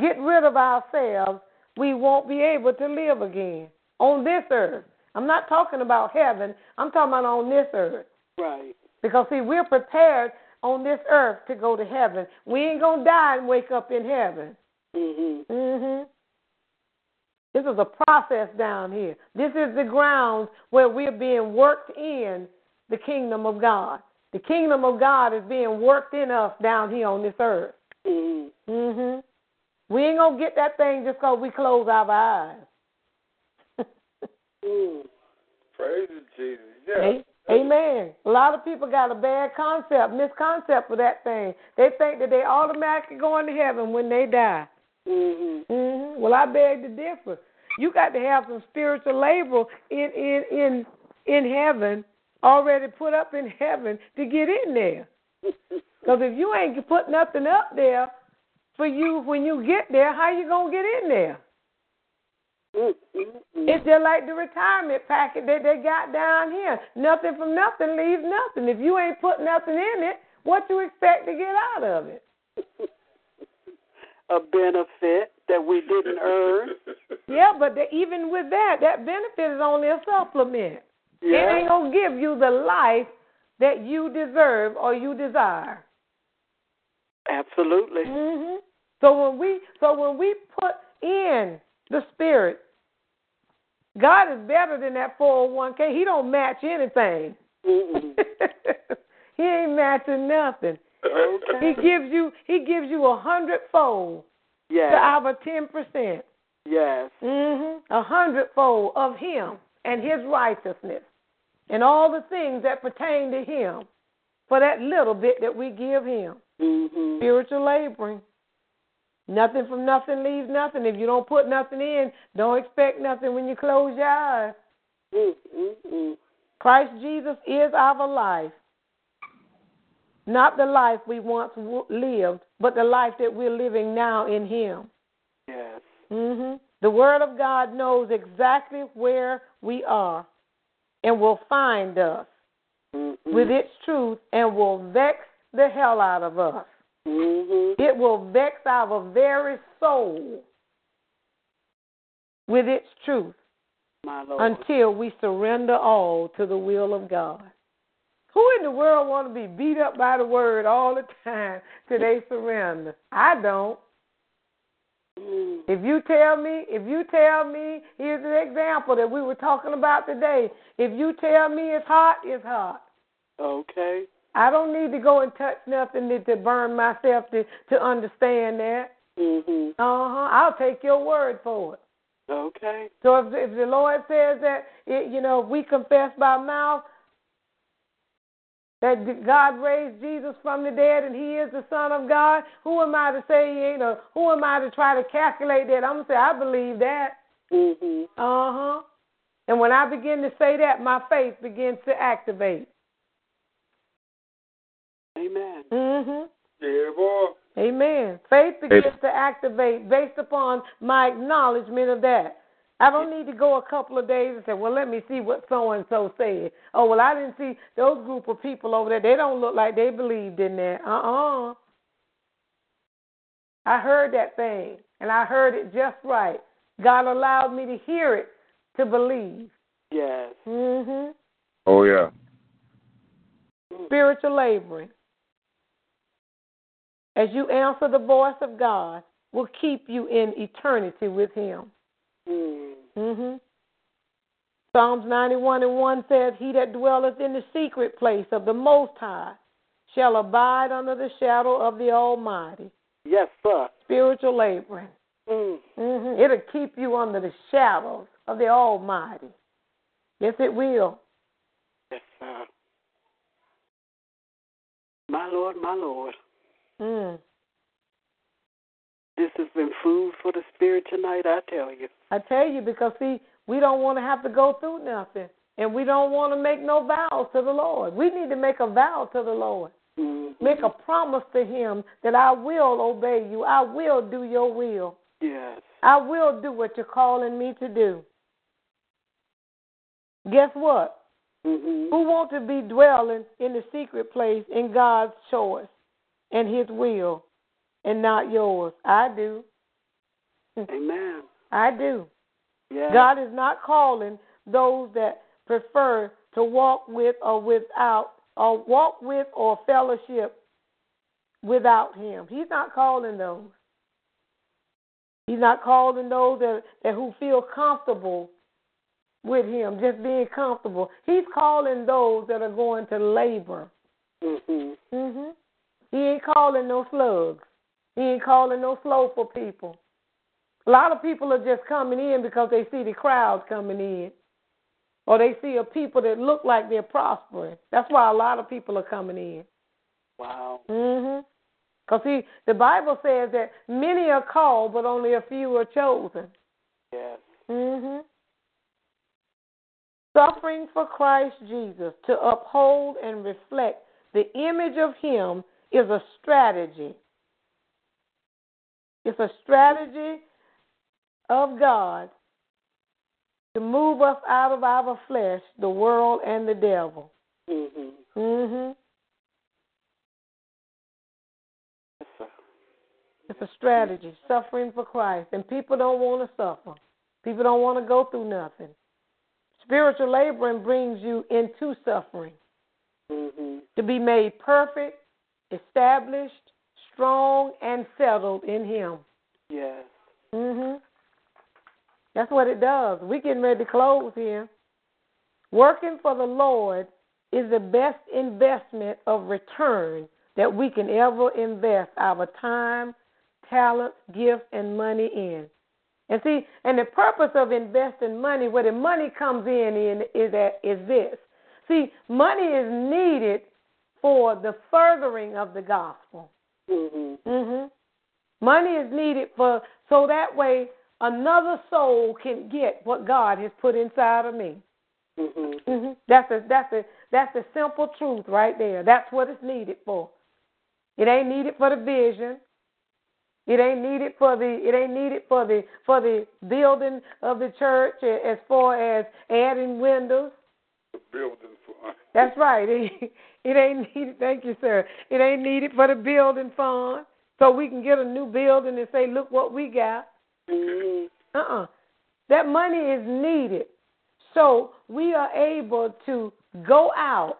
get rid of ourselves, we won't be able to live again on this earth. I'm not talking about heaven. I'm talking about on this earth. Right. Because see, we're prepared on this earth to go to heaven. We ain't gonna die and wake up in heaven. Mhm. Mhm. This is a process down here. This is the ground where we're being worked in the kingdom of God. The kingdom of God is being worked in us down here on this earth. Mhm. Mhm. We ain't gonna get that thing just because we close our eyes. Praise Jesus. Yeah. Amen. A lot of people got a bad concept, misconcept for that thing. They think that they automatically going to heaven when they die. Mhm. Mm-hmm. Well, I beg to differ. You got to have some spiritual labor in in in in heaven already put up in heaven to get in there. Because if you ain't put nothing up there for you when you get there, how you gonna get in there? Mm-hmm. It's just like the retirement packet that they got down here. Nothing from nothing leaves nothing. If you ain't put nothing in it, what do you expect to get out of it? A benefit that we didn't earn. Yeah, but the, even with that, that benefit is only a supplement. It ain't gonna give you the life that you deserve or you desire. Absolutely. hmm So when we so when we put in the spirit, God is better than that 401k. He don't match anything. He ain't matching nothing. Okay. He gives you he gives you a hundredfold Yes. to our ten percent. Yes. Mhm. A hundredfold of him and his righteousness and all the things that pertain to him for that little bit that we give him. Mhm. Spiritual laboring. Nothing from nothing leaves nothing. If you don't put nothing in, don't expect nothing when you close your eyes. Mm-mm-mm. Christ Jesus is our life. Not the life we once w- lived, but the life that we're living now in Him. Yes. Mm-hmm. The Word of God knows exactly where we are and will find us Mm-hmm. with its truth and will vex the hell out of us. Mm-hmm. It will vex our very soul with its truth My Lord. until we surrender all to the will of God. Who in the world want to be beat up by the word all the time till they surrender? I don't. Mm. If you tell me, if you tell me, here's an example that we were talking about today. If you tell me it's hot, it's hot. Okay. I don't need to go and touch nothing to, to burn myself to to understand that. Mhm. Uh huh. I'll take your word for it. Okay. So if if the Lord says that it, you know we confess by mouth that God raised Jesus from the dead and He is the Son of God, who am I to say He ain't? Or who am I to try to calculate that? I'm gonna say I believe that. Mhm. Uh huh. And when I begin to say that, my faith begins to activate. Amen. Mhm. Yeah, boy. Amen. Faith begins to activate based upon my acknowledgement of that. I don't need to go a couple of days and say, well, let me see what so and so said. Oh, well, I didn't see those group of people over there. They don't look like they believed in that. Uh uh I heard that thing, and I heard it just right. God allowed me to hear it to believe. Yes. hmm Oh, yeah. spiritual laboring, as you answer the voice of God, will keep you in eternity with Him. Mm-hmm. Psalms 91 and 1 says, He that dwelleth in the secret place of the Most High shall abide under the shadow of the Almighty. Yes, sir. Spiritual laboring. Mm. Mm-hmm. It'll keep you under the shadows of the Almighty. Yes, it will. Yes, sir. My Lord, my Lord. Mm. This has been food for the spirit tonight, I tell you. I tell you, because see, we don't want to have to go through nothing. And we don't want to make no vows to the Lord. We need to make a vow to the Lord. Mm-hmm. Make a promise to Him that I will obey you. I will do your will. Yes. I will do what you're calling me to do. Guess what? Mm-hmm. Who want to be dwelling in the secret place in God's choice and His will and not yours? I do. Amen. I do. Yes. God is not calling those that prefer to walk with or without or walk with or fellowship without him. He's not calling those. He's not calling those that, that who feel comfortable with him, just being comfortable. He's calling those that are going to labor. Mhm. Mhm. He ain't calling no slugs. He ain't calling no slowful people. A lot of people are just coming in because they see the crowds coming in. Or they see a people that look like they're prospering. That's why a lot of people are coming in. Wow. Mhm. Because see, the Bible says that many are called, but only a few are chosen. Yes. Mhm. Suffering for Christ Jesus to uphold and reflect the image of Him is a strategy. It's a strategy of God to move us out of our flesh, the world, and the devil. Mhm. Mhm. Yes, sir. It's a strategy, suffering for Christ. And people don't want to suffer. People don't want to go through nothing. Spiritual laboring brings you into suffering mm-hmm. to be made perfect, established, strong, and settled in Him. Yes. Mhm. That's what it does. We're getting ready to close here. Working for the Lord is the best investment of return that we can ever invest our time, talent, gift, and money in. And see, and the purpose of investing money, where the money comes in, in is that is this. See, money is needed for the furthering of the gospel. Mhm. Mhm. Money is needed for so that way another soul can get what God has put inside of me. Mhm. hmm That's a that's a that's the simple truth right there. That's what it's needed for. It ain't needed for the vision. It ain't needed for the it ain't needed for the for the building of the church as far as adding windows. The building fund. That's right. It, it ain't needed. Thank you, sir. It ain't needed for the building fund, so we can get a new building and say, "Look what we got." Mhm. Uh-uh. That money is needed, so we are able to go out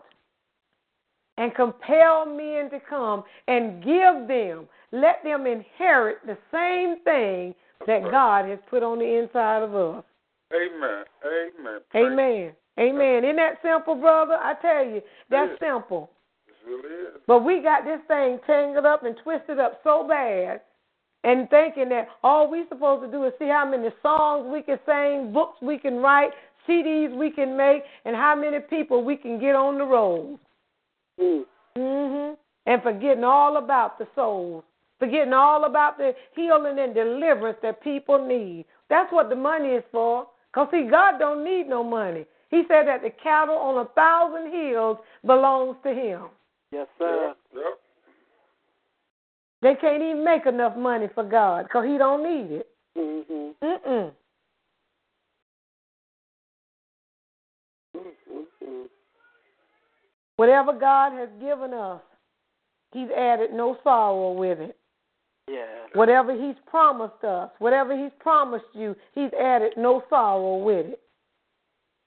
and compel men to come and give them, let them inherit the same thing that God has put on the inside of us. Amen. Amen. Amen. Amen. Isn't that simple, brother? I tell you, that's is. simple. Really. But we got this thing tangled up and twisted up so bad and thinking that all we supposed to do is see how many songs we can sing, books we can write, CDs we can make, and how many people we can get on the road. Mm. Mhm. And forgetting all about the souls, forgetting all about the healing and deliverance that people need. That's what the money is for. Cause see, God don't need no money. He said that the cattle on a thousand hills belongs to Him. Yes, sir. Yep. Yep. They can't even make enough money for God because He don't need it. Mm-hmm. Mm-mm. Mhm. Whatever God has given us, He's added no sorrow with it. Yes. Whatever He's promised us, whatever He's promised you, He's added no sorrow with it.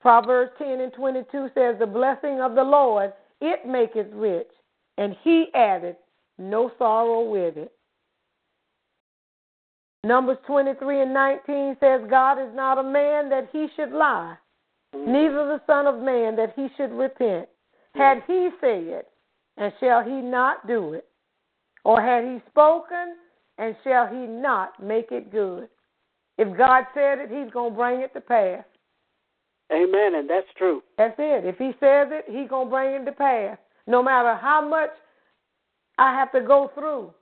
Proverbs 10 and 22 says, The blessing of the Lord it maketh rich, and he added no sorrow with it. Numbers 23 and 19 says, God is not a man that he should lie, neither the Son of Man that he should repent. Had he said, and shall he not do it? Or had he spoken, and shall he not make it good? If God said it, he's going to bring it to pass. Amen, and that's true. That's it. If he says it, he's going to bring it to pass. No matter how much I have to go through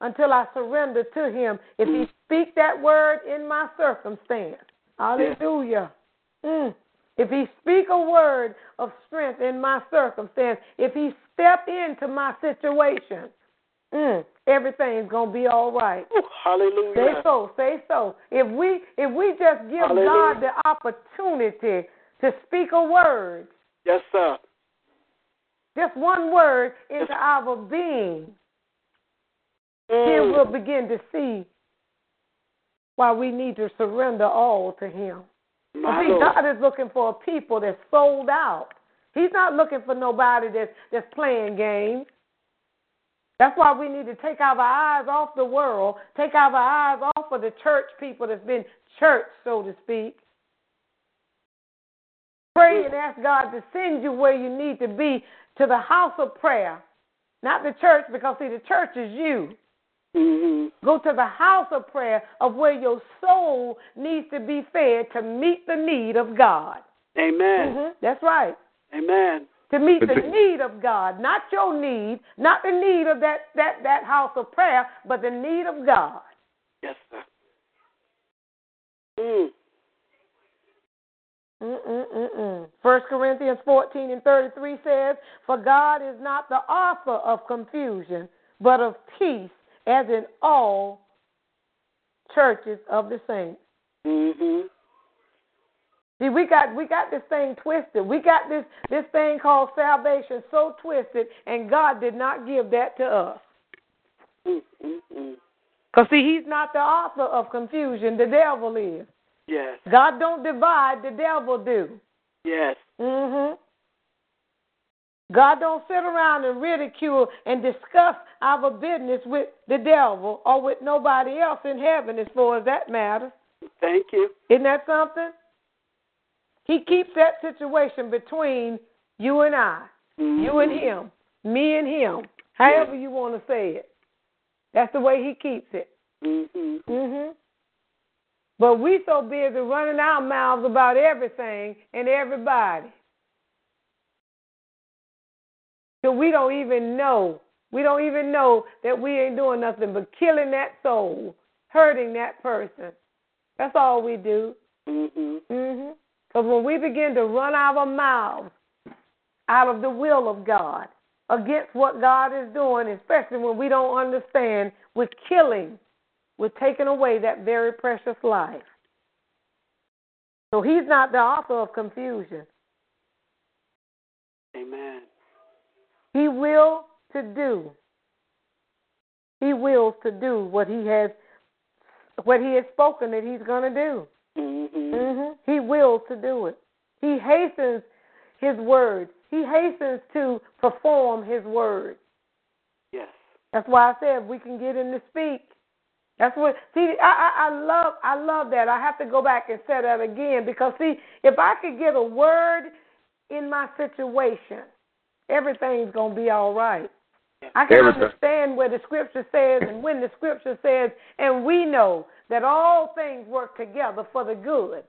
until I surrender to him. If he speak that word in my circumstance, hallelujah. Mm. If he speak a word of strength in my circumstance, if he step into my situation, mm, everything's gonna be all right. Hallelujah. Say so, say so. If we if we just give Hallelujah. God the opportunity to speak a word, Yes, sir. just one word into our being, then Mm. we'll begin to see why we need to surrender all to Him. My See, Lord. God is looking for a people that's sold out. He's not looking for nobody that's that's playing games. That's why we need to take our eyes off the world, take our eyes off of the church people that's been church, so to speak. Pray and ask God to send you where you need to be to the house of prayer, not the church, because see, the church is you. Mm-hmm. Go to the house of prayer of where your soul needs to be fed to meet the need of God. Amen. Mhm, That's right. Amen. To meet the need of God, not your need, not the need of that, that, that house of prayer, but the need of God. Yes, sir. Mm. Mm-mm-mm-mm. 1 Corinthians 14 and 33 says, For God is not the author of confusion, but of peace, as in all churches of the saints. Mm-hmm. See, we got we got this thing twisted. We got this this thing called salvation so twisted, and God did not give that to us. Cause see, He's not the author of confusion. The devil is. Yes. God don't divide. The devil do. Yes. Mhm. God don't sit around and ridicule and discuss our business with the devil or with nobody else in heaven, as far as that matters. Thank you. Isn't that something? He keeps that situation between you and I, Mm-hmm. you and him, me and him, however you want to say it. That's the way he keeps it. Mm-hmm. mm-hmm. But we so busy running our mouths about everything and everybody. So we don't even know. We don't even know that we ain't doing nothing but killing that soul, hurting that person. That's all we do. Mm-hmm. Mhm. Because when we begin to run our mouths out of the will of God against what God is doing, especially when we don't understand, we're killing, we're taking away that very precious life. So He's not the author of confusion. Amen. He will to do. He wills to do what He has, what He has spoken that He's going to do. Mm-hmm. hmm He wills to do it. He hastens His word. He hastens to perform His word. Yes. That's why I said we can get Him to speak. That's what. See, I, I, I love, I love that. I have to go back and say that again because see, if I could get a word in my situation, everything's gonna be all right. I can Everything. understand where the scripture says and when the scripture says, and we know that all things work together for the good.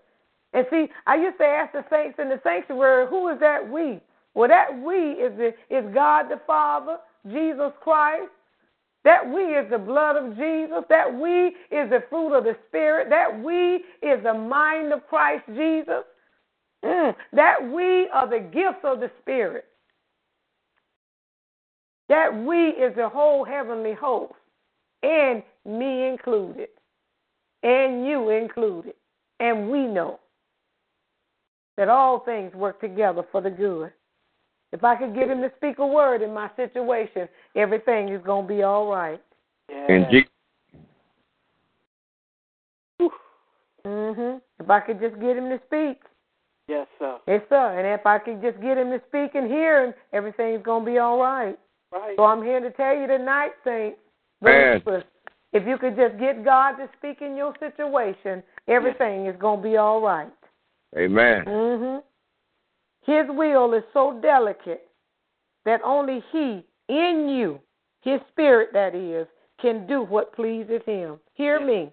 And see, I used to ask the saints in the sanctuary, who is that we? Well, that we is the, is God the Father, Jesus Christ. That we is the blood of Jesus. That we is the fruit of the Spirit. That we is the mind of Christ Jesus. Mm, that we are the gifts of the Spirit. That we is the whole heavenly host, and me included, and you included. And we know that all things work together for the good. If I could get him to speak a word in my situation, everything is going to be all right. And Je- Mhm. If I could just get him to speak, Yes, sir. Yes, sir. And if I could just get him to speak and hear him, everything's going to be all right. Right. So I'm here to tell you tonight, saints, Man. believers, if you could just get God to speak in your situation, everything is going to be all right. Amen. hmm His will is so delicate that only He, in you, His Spirit that is, can do what pleases Him. Hear me.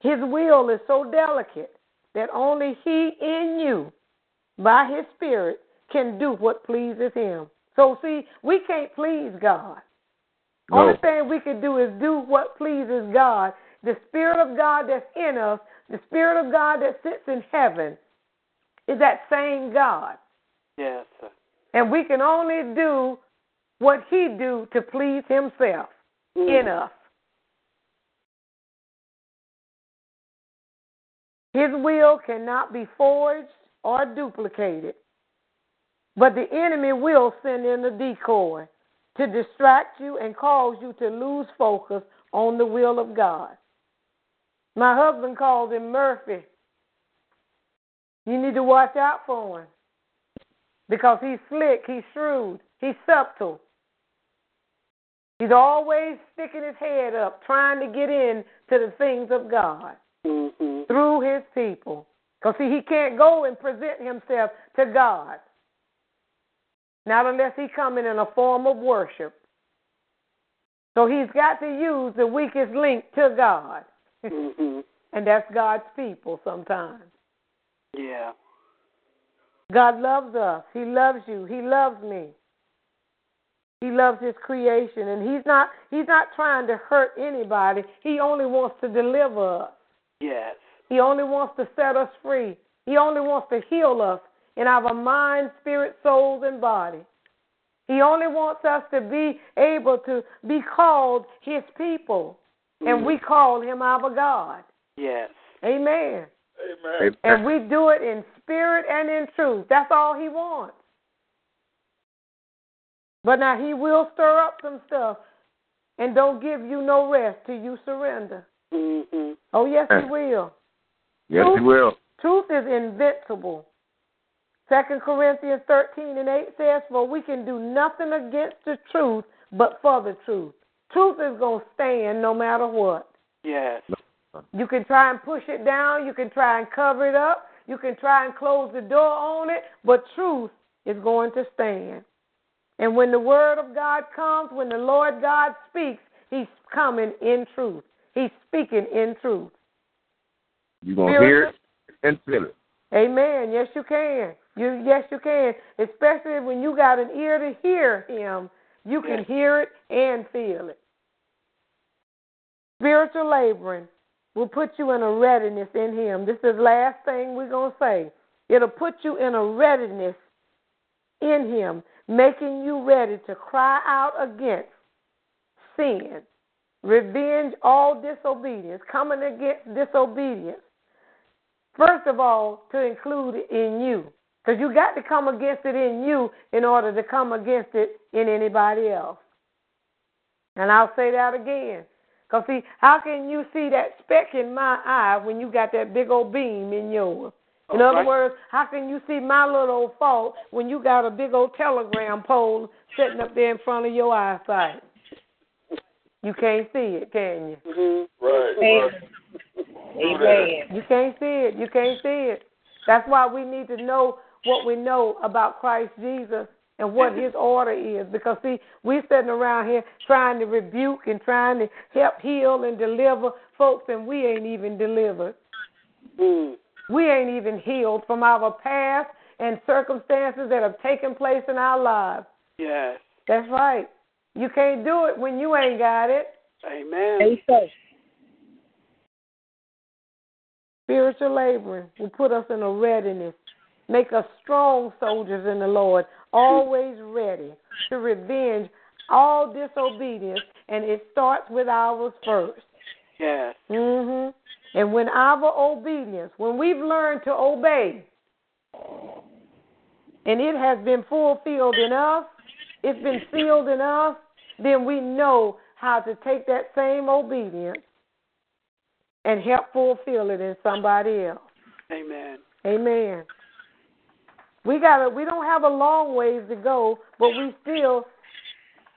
His will is so delicate that only He in you, by His Spirit, can do what pleases Him. So, see, we can't please God. No. Only thing we can do is do what pleases God. The Spirit of God that's in us, the Spirit of God that sits in heaven, is that same God. Yes, sir. And we can only do what He do to please Himself in us. His will cannot be forged or duplicated. But the enemy will send in a decoy to distract you and cause you to lose focus on the will of God. My husband calls him Murphy. You need to watch out for him because he's slick, he's shrewd, he's subtle. He's always sticking his head up, trying to get in to the things of God Mm-hmm. through his people. Because, see, he can't go and present himself to God. Not unless he come in in a form of worship. So he's got to use the weakest link to God. Mm-hmm. And that's God's people sometimes. Yeah. God loves us. He loves you. He loves me. He loves his creation and he's not he's not trying to hurt anybody. He only wants to deliver us. Yes. He only wants to set us free. He only wants to heal us in our mind, spirit, souls, and body. He only wants us to be able to be called his people. And we call him our God. Yes. Amen. Amen. And we do it in spirit and in truth. That's all he wants. But now he will stir up some stuff and don't give you no rest till you surrender. Mm-hmm. Oh, yes, he will. Yes, he will. Truth is invincible. Second Corinthians 13 and 8 says, For we can do nothing against the truth but for the truth. Truth is going to stand no matter what. Yes. You can try and push it down, you can try and cover it up, you can try and close the door on it, but truth is going to stand. And when the word of God comes, when the Lord God speaks, he's coming in truth. He's speaking in truth. You're going to hear it and feel it. Amen. Yes, you can. You yes, you can. Especially when you got an ear to hear Him, you can hear it and feel it. Spiritual laboring will put you in a readiness in Him. This is the last thing we're gonna say. It'll put you in a readiness in Him, making you ready to cry out against sin, revenge all disobedience, coming against disobedience. First of all, to include it in you. Because you got to come against it in you in order to come against it in anybody else. And I'll say that again. Because, see, how can you see that speck in my eye when you got that big old beam in yours? In All other words, how can you see my little old fault when you got a big old telegram pole sitting up there in front of your eyesight? You can't see it, can you? Mm-hmm. Right. Amen. right. Amen. You can't see it. You can't see it. That's why we need to know what we know about Christ Jesus and what his order is. Because see, we're sitting around here trying to rebuke and trying to help heal and deliver folks and we ain't even delivered. Mm. We ain't even healed from our past and circumstances that have taken place in our lives. Yes. That's right. You can't do it when you ain't got it. Amen. Say so. Spiritual laboring will put us in a readiness, make us strong soldiers in the Lord, always ready to revenge all disobedience, and it starts with ours first. Yes. hmm And when our obedience, when we've learned to obey, and it has been fulfilled in us, it's been sealed in us, then we know how to take that same obedience and help fulfill it in somebody else. Amen. Amen. We got we don't have a long ways to go, but we still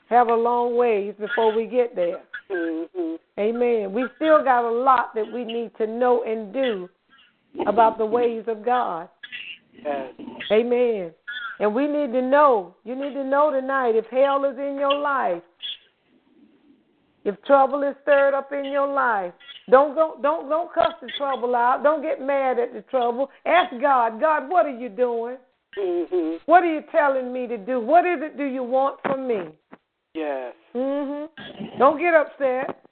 have a long ways before we get there. Mm-hmm. Amen. We still got a lot that we need to know and do about the ways of God. Yes. Amen. And we need to know. You need to know tonight if hell is in your life, if trouble is stirred up in your life, don't go don't don't cuss the trouble out. Don't get mad at the trouble. Ask God, God, what are you doing? Mm-hmm. What are you telling me to do? What is it do you want from me? Yes. Mm-hmm. Don't get upset.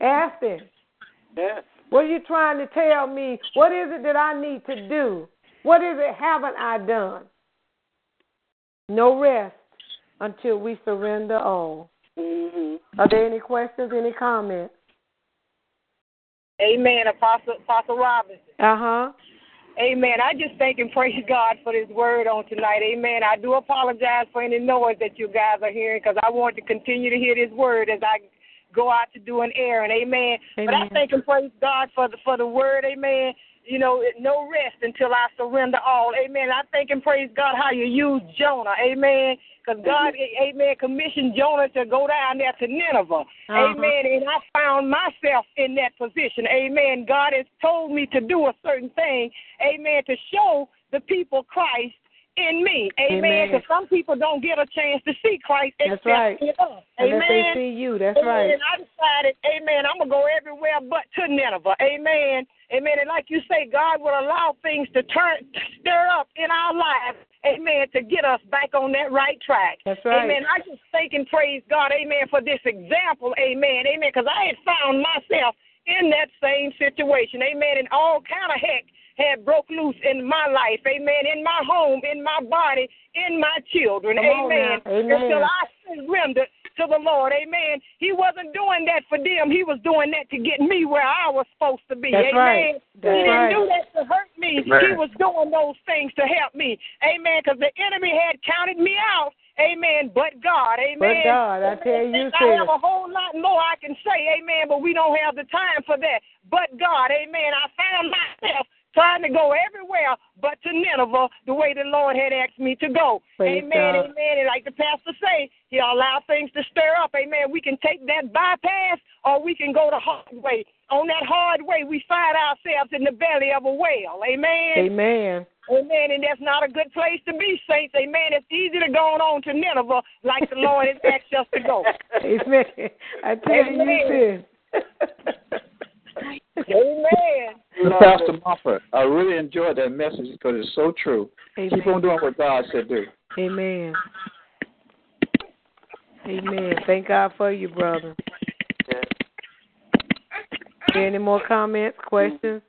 Ask him. Yes. What are you trying to tell me? What is it that I need to do? What is it haven't I done? No rest until we surrender all. Mm-hmm. Are there any questions, any comments? Amen, Apostle Apostle Robinson. Uh huh. Amen. I just thank and praise God for this word on tonight. Amen. I do apologize for any noise that you guys are hearing because I want to continue to hear this word as I go out to do an errand. Amen. But I thank and praise God for the for the word. Amen. You know, no rest until I surrender all. Amen. I thank and praise God how you use Jonah. Amen. Because God, amen, commissioned Jonah to go down there to Nineveh. Uh-huh. Amen. And I found myself in that position. Amen. God has told me to do a certain thing. Amen. To show the people Christ in me. Amen. Amen. Because some people don't get a chance to see Christ That's except right. in us. Unless they see you. That's Amen. right. And I decided, amen, I'm to go everywhere but to Nineveh. Amen. Amen. And like you say, God will allow things to turn, stir up in our lives. Amen. To get us back on that right track. That's right. Amen. I just thank and praise God. Amen. For this example. Amen. Amen. Because I had found myself in that same situation. Amen. And all kind of heck had broke loose in my life. Amen. In my home, in my body, in my children. Amen. Amen. Until I surrendered to the Lord. Amen. He wasn't doing that for them. He was doing that to get me where I was supposed to be. That's Amen. right. That's he didn't right. do that to hurt me. Amen. He was doing those things to help me. Amen. Because the enemy had counted me out. Amen. But God. Amen. But God, I tell you, I have a whole lot more I can say. Amen. But we don't have the time for that. But God. Amen. I found myself trying to go everywhere but to Nineveh the way the Lord had asked me to go. Praise amen, God. amen. And like the pastor say, he'll allow things to stir up. Amen. We can take that bypass or we can go the hard way. On that hard way, we find ourselves in the belly of a whale. Amen. Amen. Amen. And that's not a good place to be, saints. Amen. It's easy to go on to Nineveh like the Lord has asked us to go. Amen. I tell you, sis. Amen. Pastor Moffat, I really enjoyed that message because it's so true. Amen. Keep on doing what God said do. Amen. Amen. Thank God for you, brother. Any more comments, questions?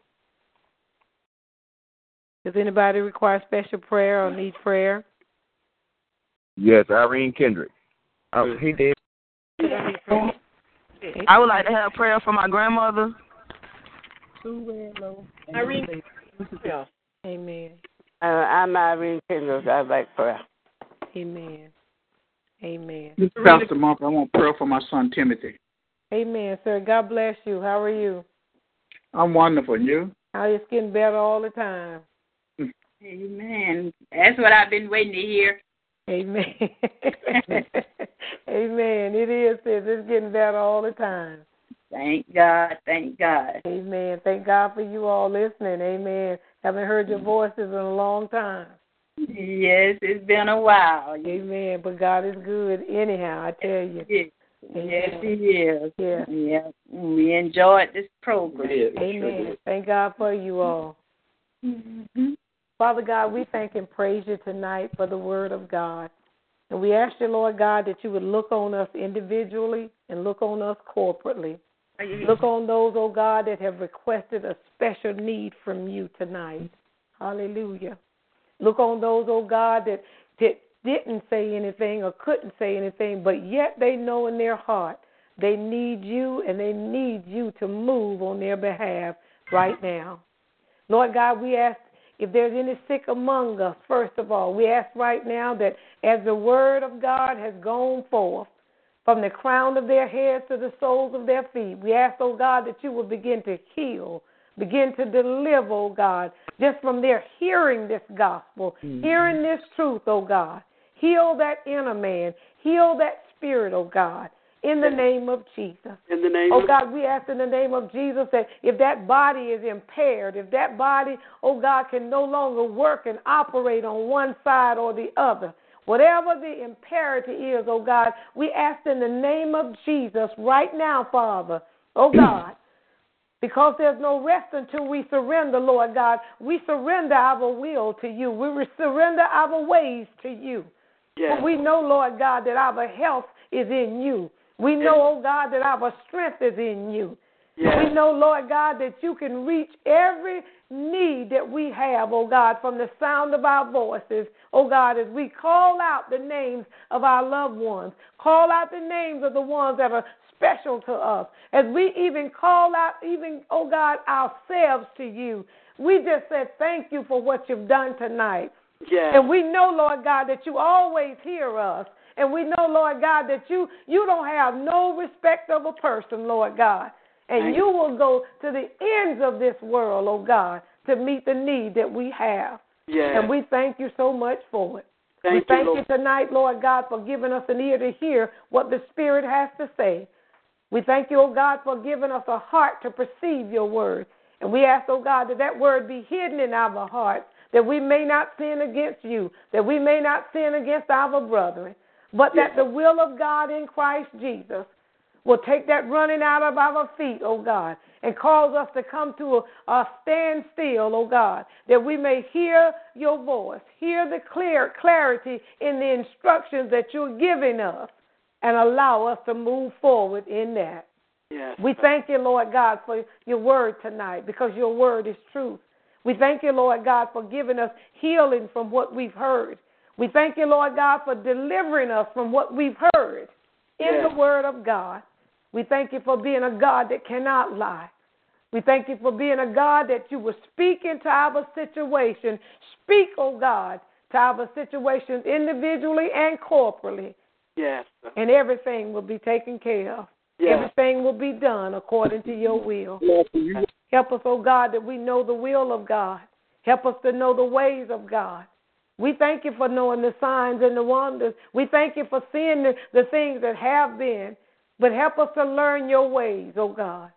Does anybody require special prayer or need prayer? Yes, Irene Kendrick. Oh, he did. I would like to have prayer for my grandmother. Irene. Amen. Uh, I'm Irene Kendrick. I like prayer. Amen. Amen. This is Pastor Moffat. I want prayer for my son Timothy. Amen, sir. God bless you. How are you? I'm wonderful. And you? How it's getting better all the time. Amen. That's what I've been waiting to hear. Amen. Amen. It is, sis. It's getting better all the time. Thank God. Thank God. Amen. Thank God for you all listening. Amen. Haven't heard your voices in a long time. Yes, it's been a while. Amen. But God is good anyhow, I tell you. Yes, yes He is. Yeah. Yeah. We enjoyed this program. Amen. Thank God for you all. Mm-hmm. Father God, we thank and praise you tonight for the word of God. And we ask you, Lord God, that you would look on us individually and look on us corporately. Look on those, oh God, that have requested a special need from you tonight. Hallelujah. Look on those, oh God, that, that didn't say anything or couldn't say anything, but yet they know in their heart they need you and they need you to move on their behalf right now. Lord God, we ask if there's any sick among us, first of all, we ask right now that as the word of God has gone forth from the crown of their heads to the soles of their feet, we ask, oh God, that you will begin to heal begin to deliver, oh God, just from their hearing this gospel, mm-hmm. hearing this truth, oh God. Heal that inner man, heal that spirit, oh God in the name of Jesus. In the name oh God, we ask in the name of Jesus that if that body is impaired, if that body, oh God, can no longer work and operate on one side or the other, whatever the imperative is, oh God, we ask in the name of Jesus right now, Father, oh God. Because there's no rest until we surrender, Lord God. We surrender our will to you. We surrender our ways to you. Yes. We know, Lord God, that our health is in you. We know, oh God, that our strength is in you. Yes. We know, Lord God, that you can reach every need that we have, oh God, from the sound of our voices, oh God, as we call out the names of our loved ones, call out the names of the ones that are special to us, as we even call out, even, oh God, ourselves to you. We just said thank you for what you've done tonight. Yes. And we know, Lord God, that you always hear us. And we know, Lord God, that you you don't have no respect of a person, Lord God. And you will go to the ends of this world, oh God, to meet the need that we have. Yes. And we thank you so much for it. Thank we thank you, you tonight, Lord God, for giving us an ear to hear what the Spirit has to say. We thank you, oh God, for giving us a heart to perceive your word. And we ask, oh God, that that word be hidden in our hearts, that we may not sin against you, that we may not sin against our brethren but that the will of God in Christ Jesus will take that running out of our feet, oh God, and cause us to come to a, a standstill, oh God, that we may hear your voice, hear the clear clarity in the instructions that you're giving us, and allow us to move forward in that. Yes. We thank you, Lord God, for your word tonight because your word is truth. We thank you, Lord God, for giving us healing from what we've heard. We thank you, Lord God, for delivering us from what we've heard in yes. the Word of God. We thank you for being a God that cannot lie. We thank you for being a God that you will speak into our situation. Speak, oh God, to our situations individually and corporally. Yes. And everything will be taken care of. Yes. Everything will be done according to your will. Yes. Help us, oh God, that we know the will of God. Help us to know the ways of God. We thank you for knowing the signs and the wonders. We thank you for seeing the, the things that have been. But help us to learn your ways, oh God.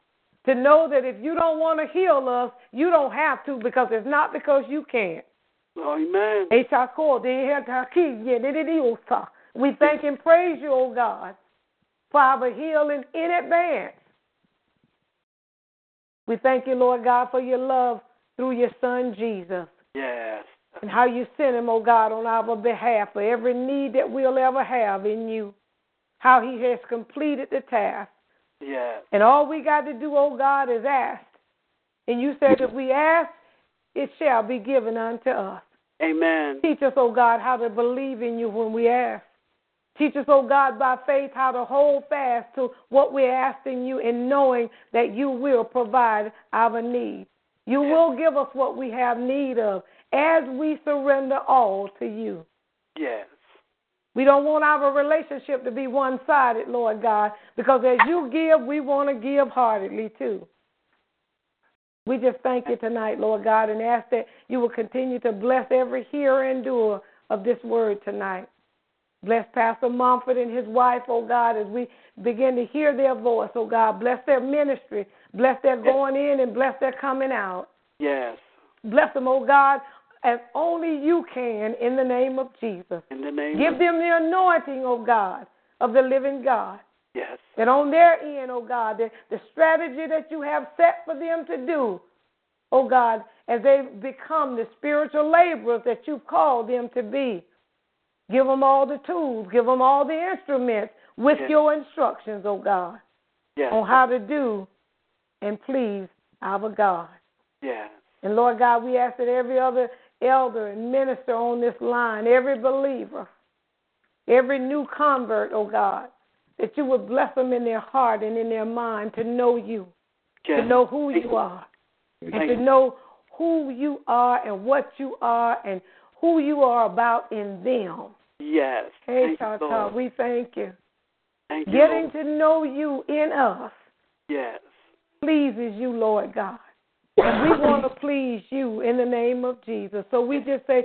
To know that if you don't want to heal us, you don't have to because it's not because you can't. Amen. We thank and praise you, oh God, for our healing in advance. We thank you, Lord God, for your love through your Son, Jesus. Yes and how you sent him, oh God, on our behalf for every need that we'll ever have in you. How he has completed the task. Yes. And all we got to do, oh God, is ask. And you said if we ask, it shall be given unto us. Amen. Teach us, oh God, how to believe in you when we ask. Teach us, oh God, by faith how to hold fast to what we're asking you and knowing that you will provide our needs. You yes. will give us what we have need of as we surrender all to you. Yes. We don't want our relationship to be one sided, Lord God, because as you give, we want to give heartedly too. We just thank you tonight, Lord God, and ask that you will continue to bless every hearer and doer of this word tonight. Bless Pastor Mumford and his wife, oh God, as we begin to hear their voice, oh God. Bless their ministry. Bless their going in and bless their coming out. Yes. Bless them, oh God, as only you can in the name of Jesus. In the name Give of... them the anointing, oh God, of the living God. Yes. And on their end, oh God, the, the strategy that you have set for them to do, oh God, as they become the spiritual laborers that you've called them to be. Give them all the tools, give them all the instruments with yes. your instructions, oh God, yes. on how to do and please our God. Yes. And Lord God, we ask that every other elder and minister on this line, every believer, every new convert, oh God, that you would bless them in their heart and in their mind to know you, to know who you are, and to know who you are and what you are and who you are about in them. Yes. Hey, thank Tata, we thank you. Thank you Getting Lord. to know you in us yes. pleases you, Lord God. And we want to please you in the name of Jesus. So we just say,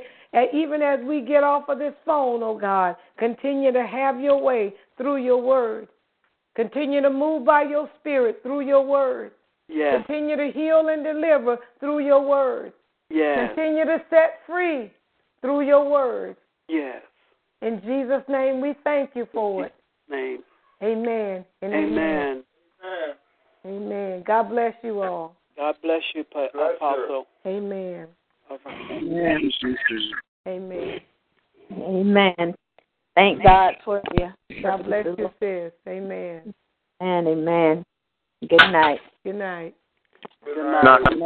even as we get off of this phone, oh God, continue to have your way through your word. Continue to move by your spirit through your word. Yes. Continue to heal and deliver through your word. Yes. Continue to set free through your word. Yes. In Jesus' name, we thank you for it. Name. Amen. Amen. Amen. Amen. God bless you all. God bless you, pa- Apostle. Amen. All right. Amen. Amen. Amen. Thank God for you. God bless you, sis. Amen. And amen. Good night. Good night. Good night. Good